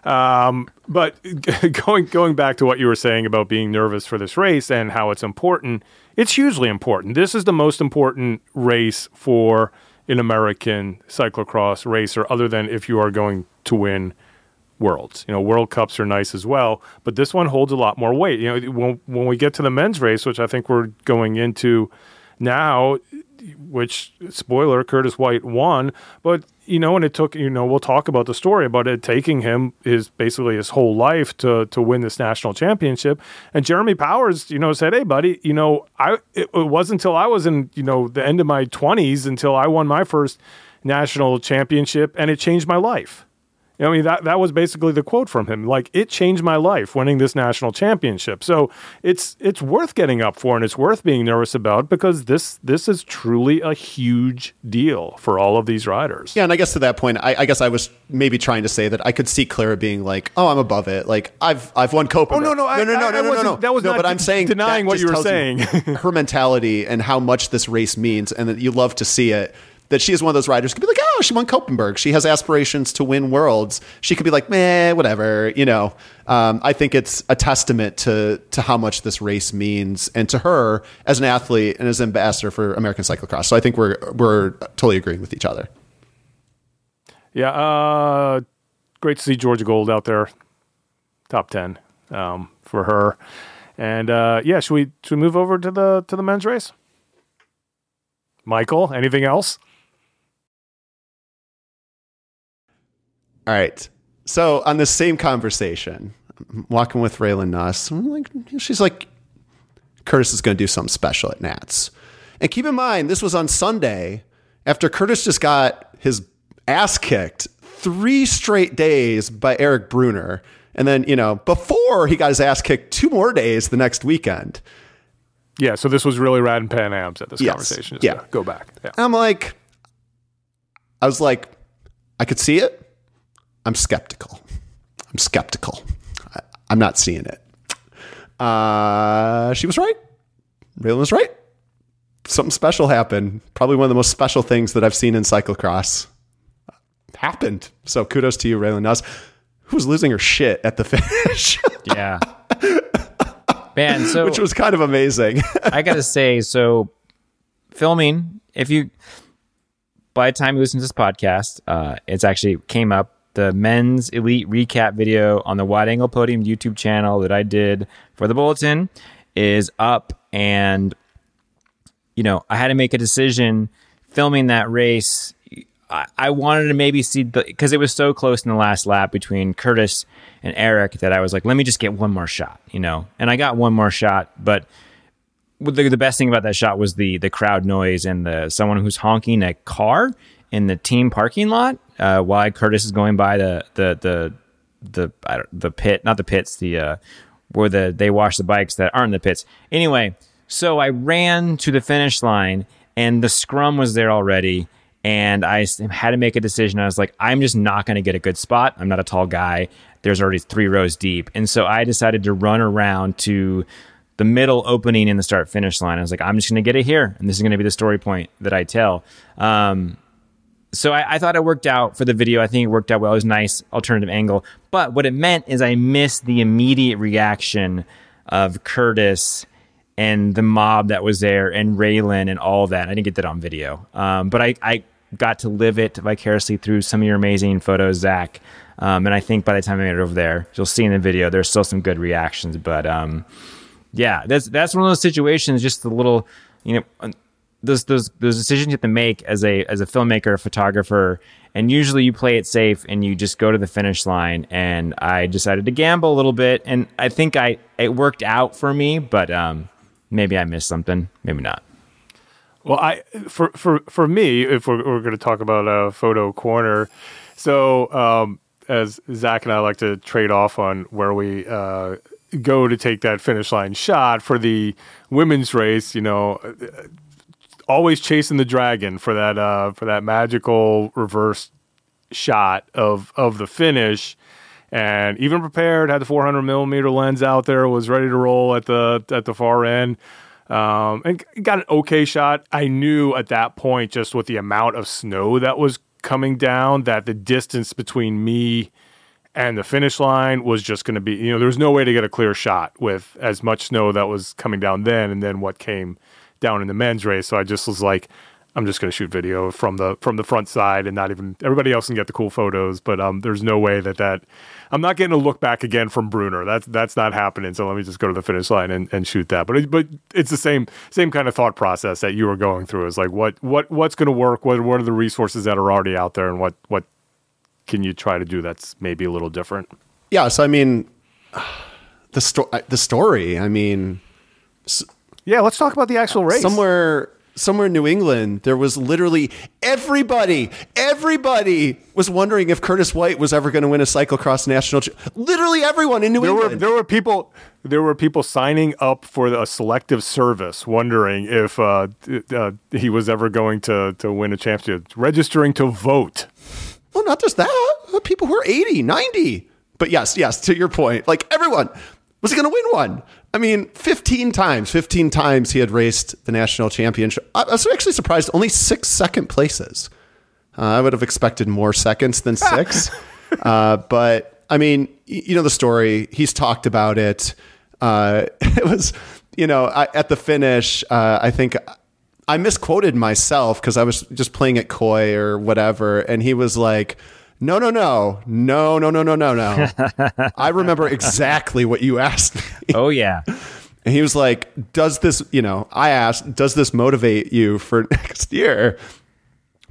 Um, but going going back to what you were saying about being nervous for this race and how it's important, it's hugely important. This is the most important race for an American cyclocross racer, other than if you are going to win worlds. You know, World Cups are nice as well, but this one holds a lot more weight. You know, when when we get to the men's race, which I think we're going into now, which spoiler, Curtis White won, but you know, and it took you know we'll talk about the story about it taking him his basically his whole life to to win this national championship. And Jeremy Powers, you know, said, "Hey, buddy, you know, I it, it wasn't until I was in you know the end of my twenties until I won my first national championship, and it changed my life." I mean, that, that was basically the quote from him. Like, it changed my life winning this national championship. So it's it's worth getting up for and it's worth being nervous about because this this is truly a huge deal for all of these riders. Yeah, and I guess to that point, I, I guess I was maybe trying to say that I could see Clara being like, "Oh, I'm above it. Like, I've I've won Copa." Oh no, no, no, I, no, no, I, no, no, no, no. That was no, not but I'm saying denying what you were saying. You her mentality and how much this race means, and that you love to see it that she is one of those riders could be like, oh, she won Koppenberg. She has aspirations to win worlds. She could be like, meh, whatever. You know, um, I think it's a testament to to how much this race means and to her as an athlete and as ambassador for American cyclocross. So I think we're we're totally agreeing with each other. Yeah, uh, great to see Georgia Gold out there, top ten um, for her. And uh, yeah, should we should we move over to the to the men's race? Michael, anything else? All right. So on the same conversation, I'm walking with Raylyn Nuss. I'm Like, she's like, Curtis is going to do something special at Nats. And keep in mind, this was on Sunday after Curtis just got his ass kicked three straight days by Eric Brunner. And then, you know, before he got his ass kicked two more days the next weekend. Yeah, so this was really rad and Pan Am's at this yes. conversation. yeah. Go back. Yeah. I'm like, I was like, I could see it. I'm skeptical. I'm skeptical. I, am not seeing it. Uh, she was right. Raylyn was right. Something special happened. Probably one of the most special things that I've seen in cyclocross happened. So kudos to you, Raylyn Nuss, who was losing her shit at the finish. yeah. Man, so which was kind of amazing. I gotta say, so filming, if you by the time you listen to this podcast, uh, it's actually came up the men's elite recap video on the wide angle podium YouTube channel that I did for the bulletin is up. And, you know, I had to make a decision filming that race. I, I wanted to maybe see the, because it was so close in the last lap between Curtis and Eric that I was like, let me just get one more shot, you know? And I got one more shot, but the, the best thing about that shot was the the crowd noise and the someone who's honking a car in the team parking lot uh, while Curtis is going by the the the the the pit, not the pits, the uh, where the they wash the bikes that aren't the pits. Anyway, so I ran to the finish line, and the scrum was there already. And I had to make a decision. I was like, I'm just not going to get a good spot. I'm not a tall guy. There's already three rows deep. And so I decided to run around to the middle opening in the start finish line. I was like, I'm just going to get it here, and this is going to be the story point that I tell. Um, so I, I, thought it worked out for the video. I think it worked out well. It was nice alternative angle. But what it meant is I missed the immediate reaction of Curtis and the mob that was there and Raylyn and all that. I didn't get that on video. Um, but I, I got to live it vicariously through some of your amazing photos, Zach. Um, and I think by the time I made it over there, you'll see in the video, there's still some good reactions. But um, yeah, that's that's one of those situations. Just a little, you know, those those those decisions you have to make as a as a filmmaker, a photographer, and usually you play it safe and you just go to the finish line. And I decided to gamble a little bit, and I think I it worked out for me, but um, maybe I missed something, maybe not. Well, I for for for me, if we're, we're going to talk about a photo corner, so um, as Zach and I like to trade off on where we uh, go to take that finish line shot for the women's race, you know, always chasing the dragon for that uh, for that magical reverse shot of of the finish. And even prepared, had the 400 millimeter lens out there, was ready to roll at the at the far end um, and got an okay shot. I knew at that point, just with the amount of snow that was coming down, that the distance between me and the finish line was just going to be, you know, there was no way to get a clear shot with as much snow that was coming down then and then what came down in the men's race. So I just was like, I'm just going to shoot video from the from the front side and not even everybody else can get the cool photos, but um, there's no way that that I'm not getting a look back again from Brunner. That's that's not happening. So let me just go to the finish line and, and shoot that. But it, but it's the same same kind of thought process that you were going through. Is like what what what's going to work? What what are the resources that are already out there, and what what can you try to do that's maybe a little different? Yeah. So I mean, the story. The story. I mean. Yeah, let's talk about the actual race. Somewhere somewhere in New England, there was literally everybody, everybody was wondering if Curtis White was ever going to win a cyclocross national. Ch- literally everyone in New there England. Were, there were people. There were people signing up for a selective service, wondering if uh, uh, he was ever going to to win a championship, registering to vote. Well, not just that. People who are 80, 90. But yes, yes, to your point, like everyone was he going to win one. I mean, 15 times, 15 times he had raced the national championship. I was actually surprised, only six second places. Uh, I would have expected more seconds than six. uh, but I mean, you know the story. He's talked about it. Uh, it was, you know, I, at the finish, uh, I think I misquoted myself because I was just playing it coy or whatever. And he was like, no, no, no, no, no, no, no, no, no. I remember exactly what you asked me. Oh, yeah. And he was like, Does this, you know, I asked, Does this motivate you for next year?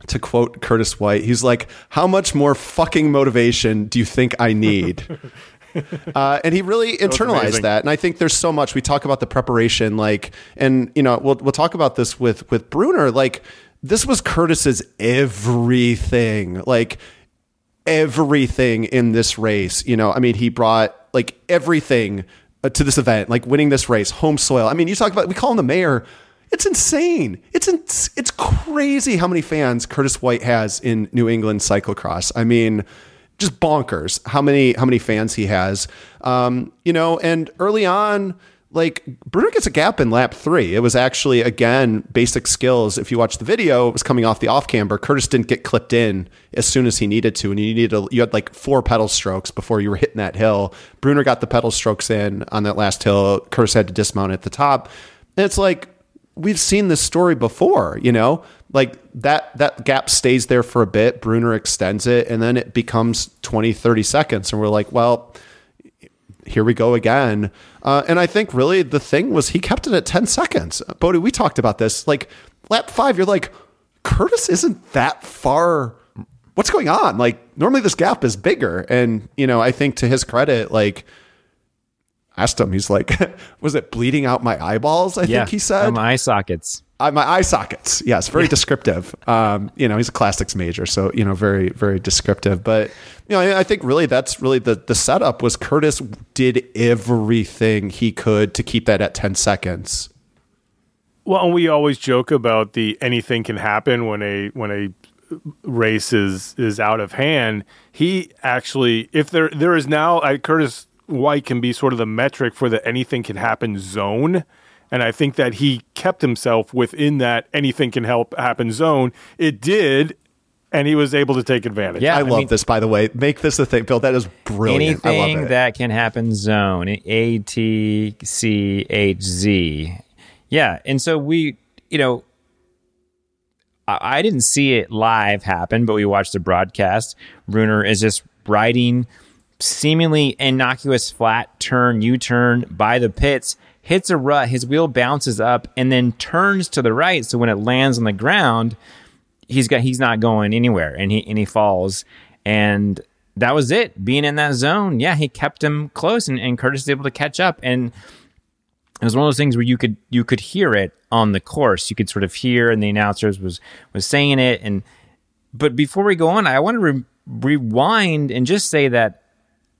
To quote Curtis White, he's like, How much more fucking motivation do you think I need? Uh, and he really internalized that. And I think there's so much we talk about the preparation, like, and you know, we'll we'll talk about this with with Brunner. Like, this was Curtis's everything. Like, everything in this race. You know, I mean, he brought like everything uh, to this event, like winning this race, home soil. I mean, you talk about we call him the mayor. It's insane. It's in, it's crazy how many fans Curtis White has in New England cyclocross. I mean, just bonkers how many how many fans he has. Um, you know, and early on like Brunner gets a gap in lap three. It was actually again basic skills. If you watch the video, it was coming off the off camber. Curtis didn't get clipped in as soon as he needed to, and you needed a, you had like four pedal strokes before you were hitting that hill. Brunner got the pedal strokes in on that last hill. Curtis had to dismount at the top, and it's like we've seen this story before. You know, like that that gap stays there for a bit. Brunner extends it, and then it becomes 20, 30 seconds, and we're like, well here we go again. Uh, and I think really the thing was he kept it at 10 seconds. Bodie, we talked about this. Like lap five, you're like, Curtis isn't that far. What's going on? Like normally this gap is bigger. And, you know, I think to his credit, like, asked him, he's like, was it bleeding out my eyeballs? I yeah, think he said. my eye sockets. Uh, my eye sockets. Yes, very descriptive. Um, you know, he's a classics major, so you know, very very descriptive. But you know, I, I, think really that's really the the setup was Curtis did everything he could to keep that at ten seconds. Well, and we always joke about the anything can happen when a when a race is is out of hand. He actually, if there there is now, I, Curtis white can be sort of the metric for the anything can happen zone. And I think that he kept himself within that anything can help happen zone. It did, and he was able to take advantage. Yeah, I, I love mean- this, by the way. Make this a thing, Bill. That is brilliant. I love Anything it. that can happen zone. A T C H Z. Yeah. And so we, you know, I, I didn't see it live happen, but we watched the broadcast. Brunner is just riding seemingly innocuous flat turn, U turn by the pits, hits a rut, his wheel bounces up, and then turns to the right. So when it lands on the ground, he's got he's not going anywhere and he and he falls. And that was it. Being in that zone yeah he kept him close and, and curtis is able to catch up. And it was one of those things where you could you could hear it on the course. You could sort of hear and the announcers was was saying it. And but before we go on i want to re- rewind and just say that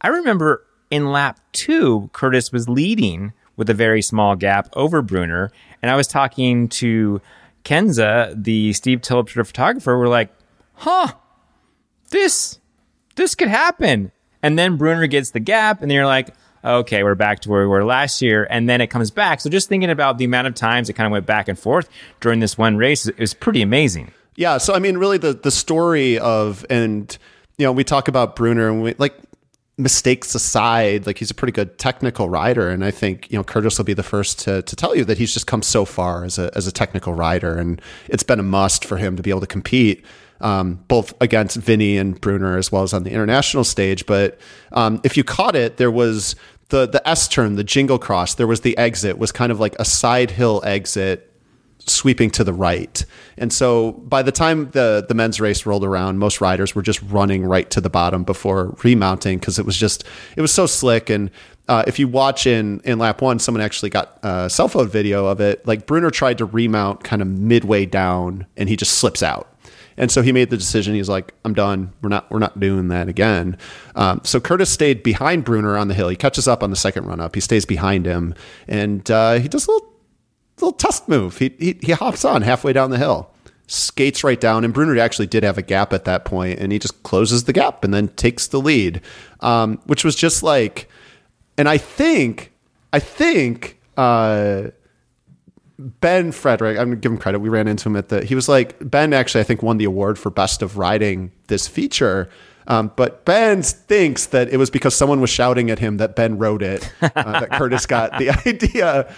i remember in lap two curtis was leading with a very small gap over brunner and i was talking to kenza the steve tillip photographer we're like huh this this could happen. And then Brunner gets the gap, and then you're like, okay, we're back to where we were last year. And then it comes back. So just thinking about the amount of times it kind of went back and forth during this one race is pretty amazing. Yeah, so I mean, really, the the story of and you know we talk about Brunner and we like mistakes aside, like he's a pretty good technical rider, and I think you know Curtis will be the first to to tell you that he's just come so far as a as a technical rider, and it's been a must for him to be able to compete. Um, both against Vinny and Brunner as well as on the international stage. But um, if you caught it, there was the the S turn, the jingle cross. There was the exit was kind of like a side hill exit sweeping to the right. And so by the time the the men's race rolled around, most riders were just running right to the bottom before remounting because it was just it was so slick. And uh, if you watch in in lap one, someone actually got a cell phone video of it. Like Brunner tried to remount kind of midway down, and he just slips out. And so he made the decision. He's like, "I'm done. We're not. We're not doing that again." Um, so Curtis stayed behind Brunner on the hill. He catches up on the second run up. He stays behind him, and uh, he does a little little test move. He, he he hops on halfway down the hill, skates right down, and Brunner actually did have a gap at that point, and he just closes the gap and then takes the lead, um, which was just like, and I think I think. Uh, Ben Frederick, I'm gonna give him credit. We ran into him at the. He was like Ben. Actually, I think won the award for best of riding this feature. Um, but Ben thinks that it was because someone was shouting at him that Ben wrote it. Uh, that Curtis got the idea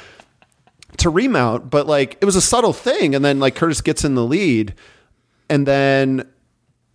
to remount. But like it was a subtle thing, and then like Curtis gets in the lead, and then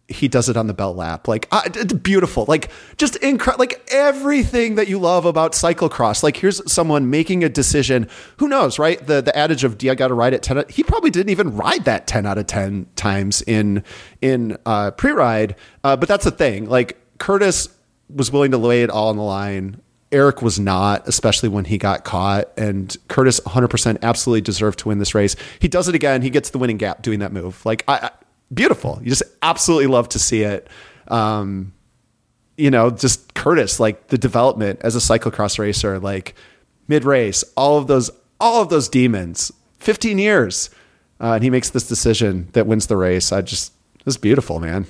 he does it on the bell lap. Like it's beautiful. Like just incredible. Like everything that you love about cyclocross. Like here's someone making a decision. Who knows, right? The the adage of "Do I got to ride it 10 He probably didn't even ride that ten out of ten times in in uh, pre ride. Uh, but that's the thing. Like Curtis was willing to lay it all on the line. Eric was not, especially when he got caught. And Curtis 100% absolutely deserved to win this race. He does it again. He gets the winning gap doing that move. Like, I, I, beautiful. You just absolutely love to see it. Um, you know, just Curtis, like the development as a cyclocross racer, like mid race, all of those, all of those demons, 15 years. Uh, and he makes this decision that wins the race. I just, it was beautiful, man.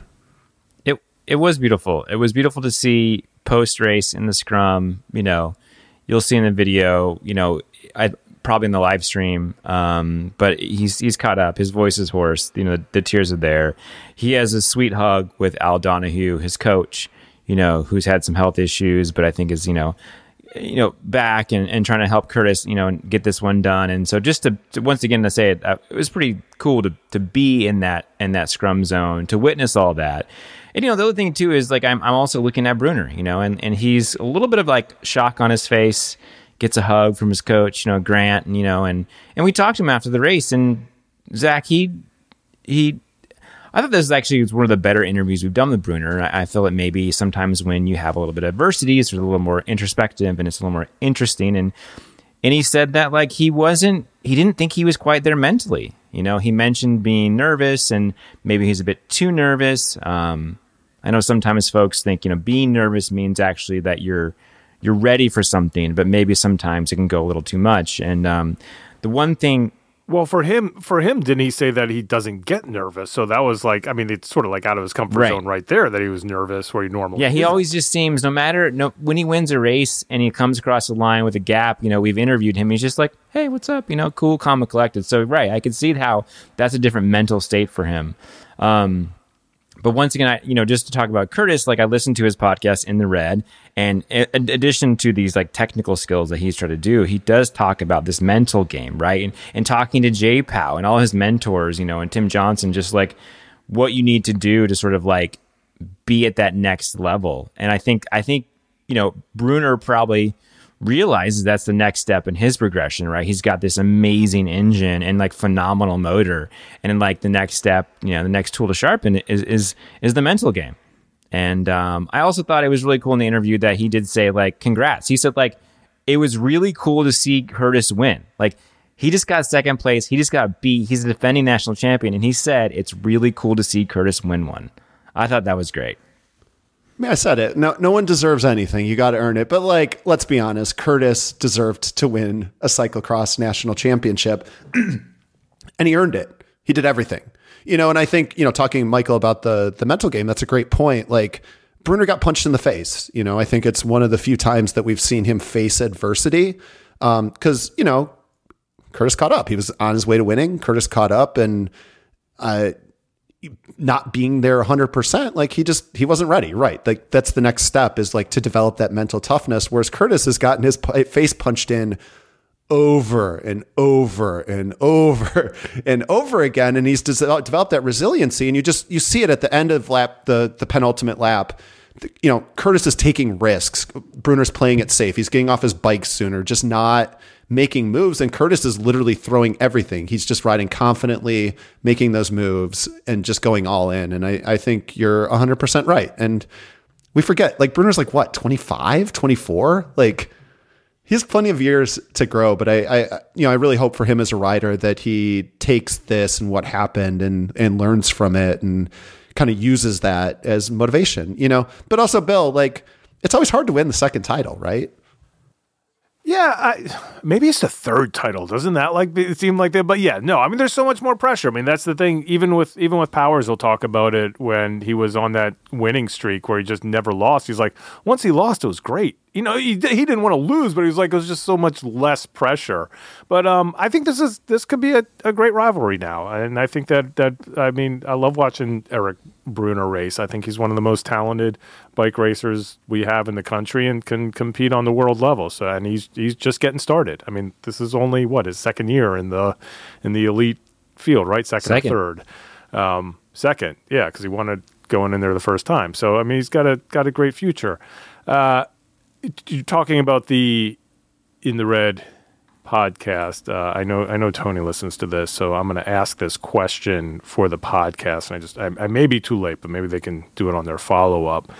It it was beautiful. It was beautiful to see post race in the scrum. You know, you'll see in the video. You know, I probably in the live stream. Um, but he's he's caught up. His voice is hoarse. You know, the, tears are there. He has a sweet hug with Al Donahue, his coach. You know, who's had some health issues, but I think is you know, you know, back and, and trying to help Curtis, you know, get this one done. And so just to, to once again to say it, uh, it was pretty cool to to be in that in that scrum zone to witness all that. And you know, the other thing too is like I'm I'm also looking at Brunner, you know, and and he's a little bit of like shock on his face, gets a hug from his coach, you know, Grant, and you know, and and we talked to him after the race, and Zach, he he. I thought this is actually was one of the better interviews we've done with Brunner. I, I feel that maybe sometimes when you have a little bit of adversity, it's a little more introspective and it's a little more interesting. And and he said that like he wasn't, he didn't think he was quite there mentally. You know, he mentioned being nervous and maybe he's a bit too nervous. Um, I know sometimes folks think you know being nervous means actually that you're you're ready for something, but maybe sometimes it can go a little too much. And um, the one thing Well, for him, for him, didn't he say that he doesn't get nervous? So that was like, I mean, it's sort of like out of his comfort Right. zone right there that he was nervous where he normally. Yeah, he isn't. always just seems no matter no when he wins a race and he comes across the line with a gap. You know, we've interviewed him. He's just like, "Hey, what's up?" You know, cool, calm, collected. So right, I can see how that's a different mental state for him. Um, but once again, I, you know, just to talk about Curtis, like I listened to his podcast in the red, and in addition to these like technical skills that he's trying to do, he does talk about this mental game, right? And, and talking to Jay Powell and all his mentors, you know, and Tim Johnson, just like what you need to do to sort of like be at that next level. And I think, I think, you know, Brunner probably realizes that's the next step in his progression, right? He's got this amazing engine and like phenomenal motor. And like the next step, you know, the next tool to sharpen is, is, is the mental game. And um, I also thought it was really cool in the interview that he did say like, congrats. He said like, it was really cool to see Curtis win. Like he just got second place. He just got beat. He's a defending national champion. And he said, it's really cool to see Curtis win one. I thought that was great. I mean, I said it. No, no one deserves anything. You got to earn it. But like, let's be honest. Curtis deserved to win a cyclocross national championship, and he earned it. He did everything. You know, and I think you know, talking Michael about the the mental game. That's a great point. Like. Brunner got punched in the face. You know, I think it's one of the few times that we've seen him face adversity. Because you know, Curtis caught up. He was on his way to winning. Curtis caught up, and uh, not being there 100% like he just he wasn't ready right? Like that's the next step is like to develop that mental toughness whereas curtis has gotten his face punched in over and over and over and over again and he's developed that resiliency and you just you see it at the end of lap the the penultimate lap. You know curtis is taking risks. Brunner's playing it safe. He's getting off his bike sooner just not making moves and curtis is literally throwing everything he's just riding confidently making those moves and just going all in and i, I think you're 100% right and we forget like brunner's like what 25 24 like he has plenty of years to grow, but I, I, you know, I really hope for him as a rider that he takes this and what happened and and learns from it and kind of uses that as motivation, you know. But also, Bill, like it's always hard to win the second title, right? Yeah, I, maybe it's the third title. Doesn't that like seem like that? But yeah, no. I mean, there's so much more pressure. I mean, that's the thing. Even with even with Powers, he'll talk about it when he was on that winning streak where he just never lost. He's like, once he lost, it was great. You know, he, he didn't want to lose, but he was like, it was just so much less pressure. But um, I think this is this could be a, a great rivalry now, and I think that that I mean, I love watching Eric Brunner race. I think he's one of the most talented bike racers we have in the country and can compete on the world level. So, and he's he's just getting started. I mean, this is only what his second year in the in the elite field, right? Second, Second. or third. Um, second, yeah, because he wanted going in there the first time. So, I mean, he's got a got a great future. Uh, you're talking about the in the red podcast. Uh, I know I know Tony listens to this, so I'm going to ask this question for the podcast. And I just I, I may be too late, but maybe they can do it on their follow up.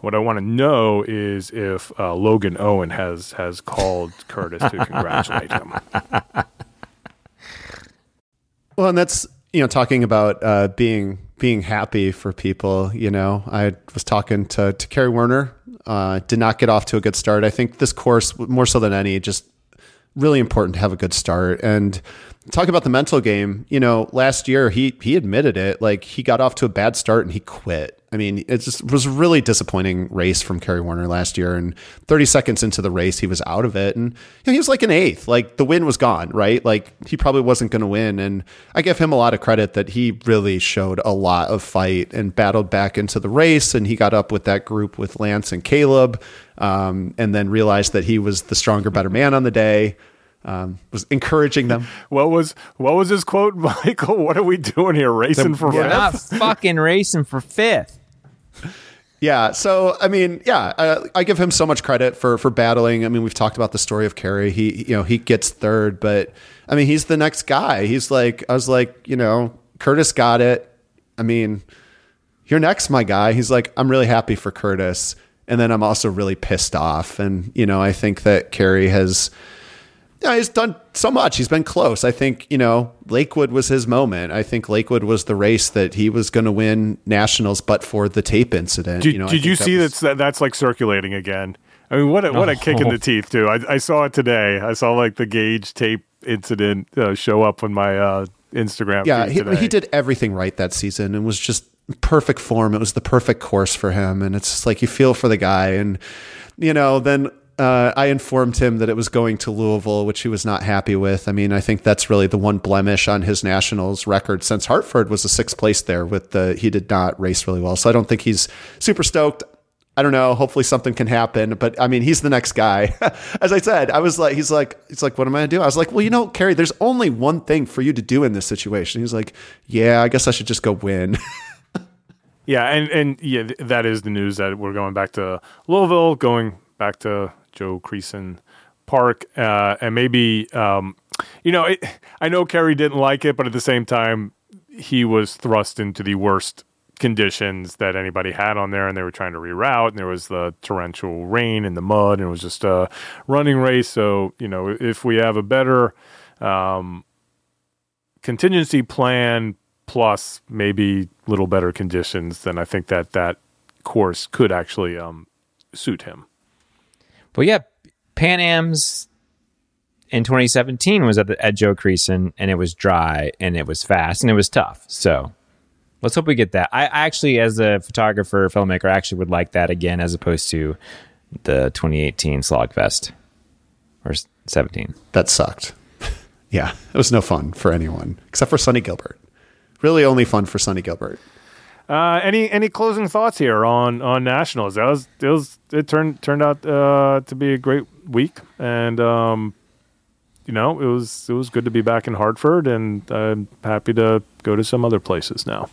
What I want to know is if uh, Logan Owen has has called Curtis to congratulate him. Well, and that's you know talking about uh, being being happy for people. You know, I was talking to to Kerry Werner. Uh, did not get off to a good start. I think this course, more so than any, just really important to have a good start. And talk about the mental game. You know, last year he he admitted it. Like he got off to a bad start and he quit. I mean, it just was a really disappointing race from Kerry Werner last year. And 30 seconds into the race, he was out of it. And you know, he was like an eighth. Like the win was gone, right? Like he probably wasn't going to win. And I give him a lot of credit that he really showed a lot of fight and battled back into the race. And he got up with that group with Lance and Caleb, um, and then realized that he was the stronger, better man on the day. Um, was encouraging them. What was what was his quote, Michael? What are we doing here, racing for We're fifth? not fucking racing for fifth. Yeah. So I mean, yeah, uh, I give him so much credit for for battling. I mean, we've talked about the story of Kerry. He, you know, he gets third, but I mean, he's the next guy. He's like, I was like, you know, Curtis got it. I mean, you're next, my guy. He's like, I'm really happy for Curtis, and then I'm also really pissed off. And you know, I think that Kerry has. Yeah, he's done so much. He's been close. I think, you know, Lakewood was his moment. I think Lakewood was the race that he was going to win nationals, but for the tape incident. Did you, know, did you think see was- that's that, that's like circulating again? I mean, what a, what a kick in the teeth too. I, I saw it today. I saw like the gauge tape incident uh, show up on my uh, Instagram. Yeah, feed he, he did everything right that season and was just perfect form. It was the perfect course for him, and it's just like you feel for the guy. And you know, then uh, I informed him that it was going to Louisville, which he was not happy with. I mean, I think that's really the one blemish on his nationals record since Hartford was a sixth place there. With the he did not race really well, so I don't think he's super stoked. I don't know. Hopefully something can happen. But I mean, he's the next guy. As I said, I was like, he's like, he's like, what am I gonna do? I was like, well, you know, Kerry, there's only one thing for you to do in this situation. He's like, yeah, I guess I should just go win. Yeah, and and yeah, that is the news that we're going back to Louisville, going back to Joe Creason Park, uh, and maybe um, you know, it, I know Kerry didn't like it, but at the same time, he was thrust into the worst conditions that anybody had on there, and they were trying to reroute, and there was the torrential rain and the mud, and it was just a running race. So you know, if we have a better um, contingency plan plus maybe little better conditions, then I think that that course could actually um, suit him. But yeah, Pan Am's in 2017 was at the at Joe Creason, and it was dry and it was fast and it was tough. So let's hope we get that. I, actually, as a photographer, filmmaker, I actually would like that again as opposed to the 2018 Slogfest or 17. that sucked. yeah, it was no fun for anyone except for Sunny Gilbert. Really, only fun for Sunny Gilbert. Uh, any any closing thoughts here on on nationals? That was it was it turned turned out uh, to be a great week, and um, you know it was it was good to be back in Hartford, and I'm happy to go to some other places now.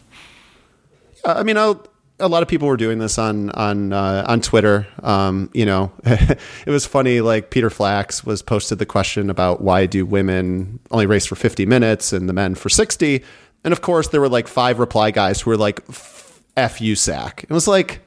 I mean, I'll, a lot of people were doing this on on uh, on Twitter. Um, you know, it was funny. Like Peter Flax was posted the question about why do women only race for fifty minutes and the men for sixty, and of course there were like five reply guys who were like, "F USAC." It was like,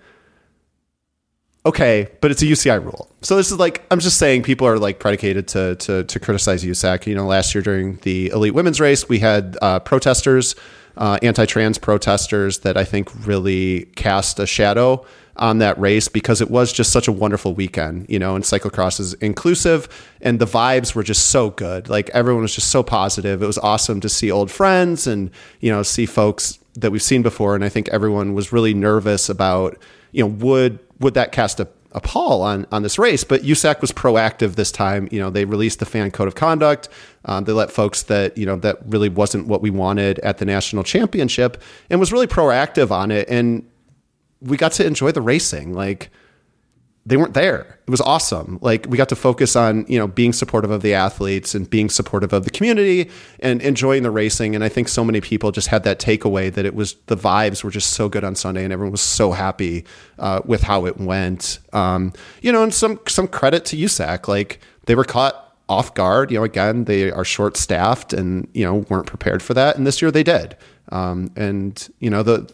okay, but it's a UCI rule. So this is like I'm just saying people are like predicated to to to criticize USAC. You know, last year during the elite women's race, we had uh, protesters, uh, anti-trans protesters that I think really cast a shadow on that race because it was just such a wonderful weekend. You know, and cyclocross is inclusive, and the vibes were just so good. Like everyone was just so positive. It was awesome to see old friends and you know see folks that we've seen before. And I think everyone was really nervous about you know would would that cast a, a pall on on this race? But USAC was proactive this time. You know, they released the fan code of conduct. Um, they let folks that you know that really wasn't what we wanted at the national championship, and was really proactive on it. And we got to enjoy the racing. Like they weren't there. It was awesome. Like we got to focus on, you know, being supportive of the athletes and being supportive of the community and enjoying the racing. And I think so many people just had that takeaway that it was the vibes were just so good on Sunday and everyone was so happy uh, with how it went. Um, you know, and some some credit to USAC. Like they were caught off guard. You know, again, they are short staffed and, you know, weren't prepared for that. And this year they did. Um, and, you know, the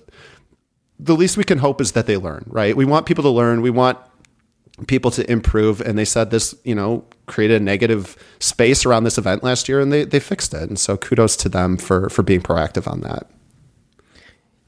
the least we can hope is that they learn, right? We want people to learn. We want people to improve and they said this you know created a negative space around this event last year and they, they fixed it and so kudos to them for for being proactive on that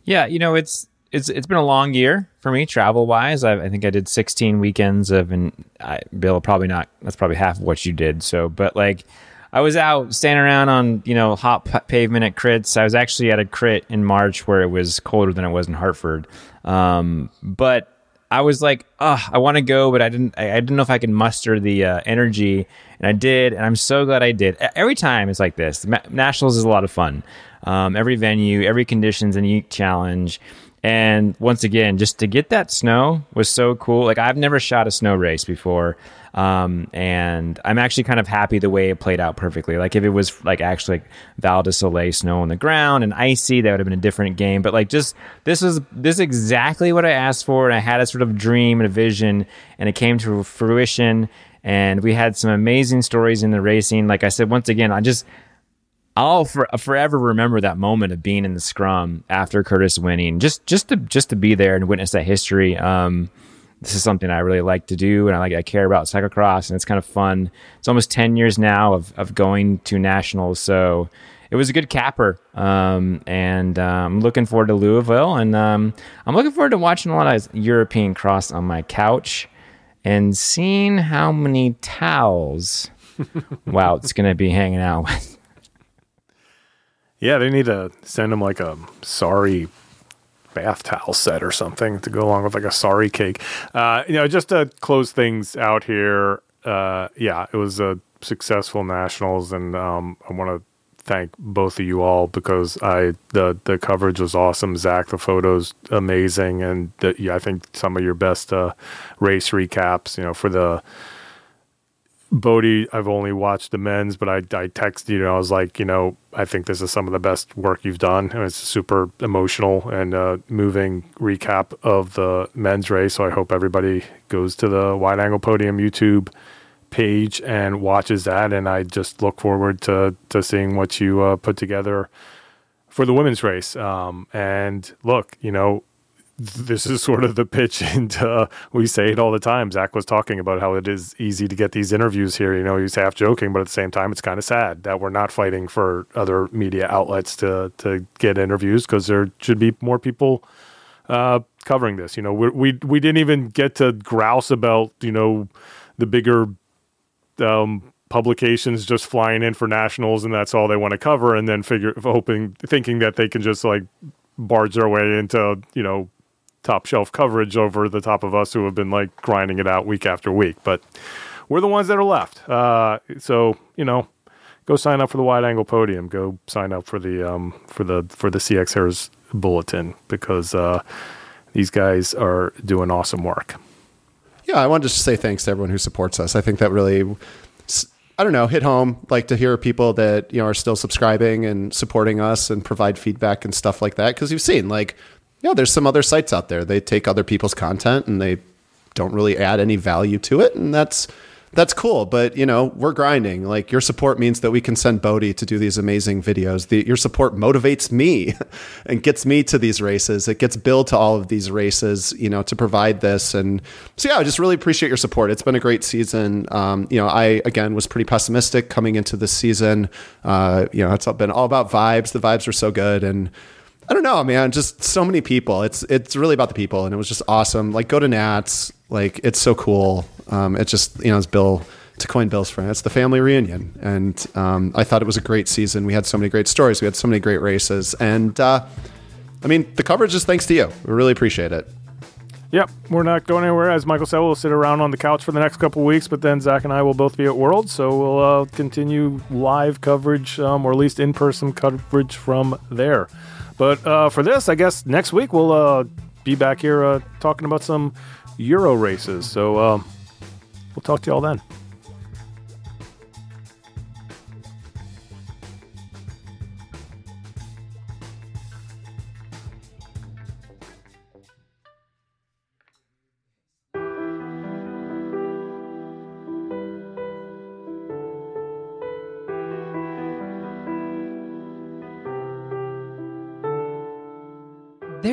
Yeah, you know, it's it's it's been a long year for me travel wise. I, think I did 16 weekends of, and I, Bill probably not. That's probably half of what you did. So, but like, I was out standing around on you know hot pavement at crits. I was actually at a crit in March where it was colder than it was in Hartford. Um, but I was like, oh, I want to go, but I didn't. I, I didn't know if I could muster the uh, energy, and I did, and I'm so glad I did. Every time it's like this. Nationals is a lot of fun. Um, every venue, every condition's a unique challenge. And once again, just to get that snow was so cool. Like I've never shot a snow race before. Um, and I'm actually kind of happy the way it played out perfectly. Like if it was like actually like Val di Sole snow on the ground and icy, that would have been a different game. But like just this was this is exactly what I asked for, and I had a sort of dream and a vision, and it came to fruition. And we had some amazing stories in the racing. Like I said, once again, I just I'll for, forever remember that moment of being in the scrum after Curtis winning, just just to just to be there and witness that history. Um, this is something I really like to do, and I like I care about cyclocross, and it's kind of fun. It's almost ten years now of of going to nationals, so it was a good capper. Um, and uh, I'm looking forward to Louisville, and um, I'm looking forward to watching a lot of European cross on my couch and seeing how many towels wow, it's going to be hanging out with. Yeah, they need to send him like a sorry bath towel set or something to go along with like a sorry cake. Uh, you know, just to close things out here. Uh, yeah, it was a successful nationals, and um, I want to thank both of you all because I the the coverage was awesome. Zach, the photos amazing, and the, yeah, I think some of your best uh, race recaps. You know, for the Bodie, I've only watched the men's, but I, I texted you and I was like, you know, I think this is some of the best work you've done. And it's a super emotional and uh, moving recap of the men's race. So I hope everybody goes to the Wide Angle Podium YouTube page and watches that. And I just look forward to, to seeing what you uh, put together for the women's race. Um, and look, you know, this is sort of the pitch and uh, we say it all the time. Zach was talking about how it is easy to get these interviews here. You know he's half joking but at the same time it's kind of sad that we're not fighting for other media outlets to to get interviews because there should be more people uh, covering this. You know we, we we didn't even get to grouse about you know the bigger um, publications just flying in for nationals and that's all they want to cover and then figure hoping thinking that they can just like barge their way into you know top shelf coverage over the top of us who have been like grinding it out week after week. But we're the ones that are left. Uh, so you know, go sign up for the wide angle podium. Go sign up for the um, for the for the CX Hairs bulletin because uh, these guys are doing awesome work. Yeah, I wanted to just say thanks to everyone who supports us. I think that really. I don't know, hit home. Like to hear people that you know are still subscribing and supporting us and provide feedback and stuff like that. Because you've seen like yeah, there's some other sites out there. They take other people's content and they don't really add any value to it, and that's that's cool. But you know, we're grinding. Like your support means that we can send Bodie to do these amazing videos. The, your support motivates me and gets me to these races. It gets Bill to all of these races. You know, to provide this. And so yeah, I just really appreciate your support. It's been a great season. Um, you know, I again was pretty pessimistic coming into this season. Uh, you know, it's been all about vibes. The vibes were so good and I don't know, man. Just so many people. It's it's really about the people, and it was just awesome. Like go to Nats. Like it's so cool. Um, it's just you know, it's Bill to coin Bill's friend. It's the family reunion, and um, I thought it was a great season. We had so many great stories. We had so many great races, and uh, I mean, the coverage is thanks to you. We really appreciate it. Yep, we're not going anywhere. As Michael said, we'll sit around on the couch for the next couple weeks, but then Zach and I will both be at World, so we'll uh, continue live coverage, um, or at least in person coverage from there. But uh, for this, I guess next week we'll uh, be back here uh, talking about some Euro races. So uh, we'll talk to you all then.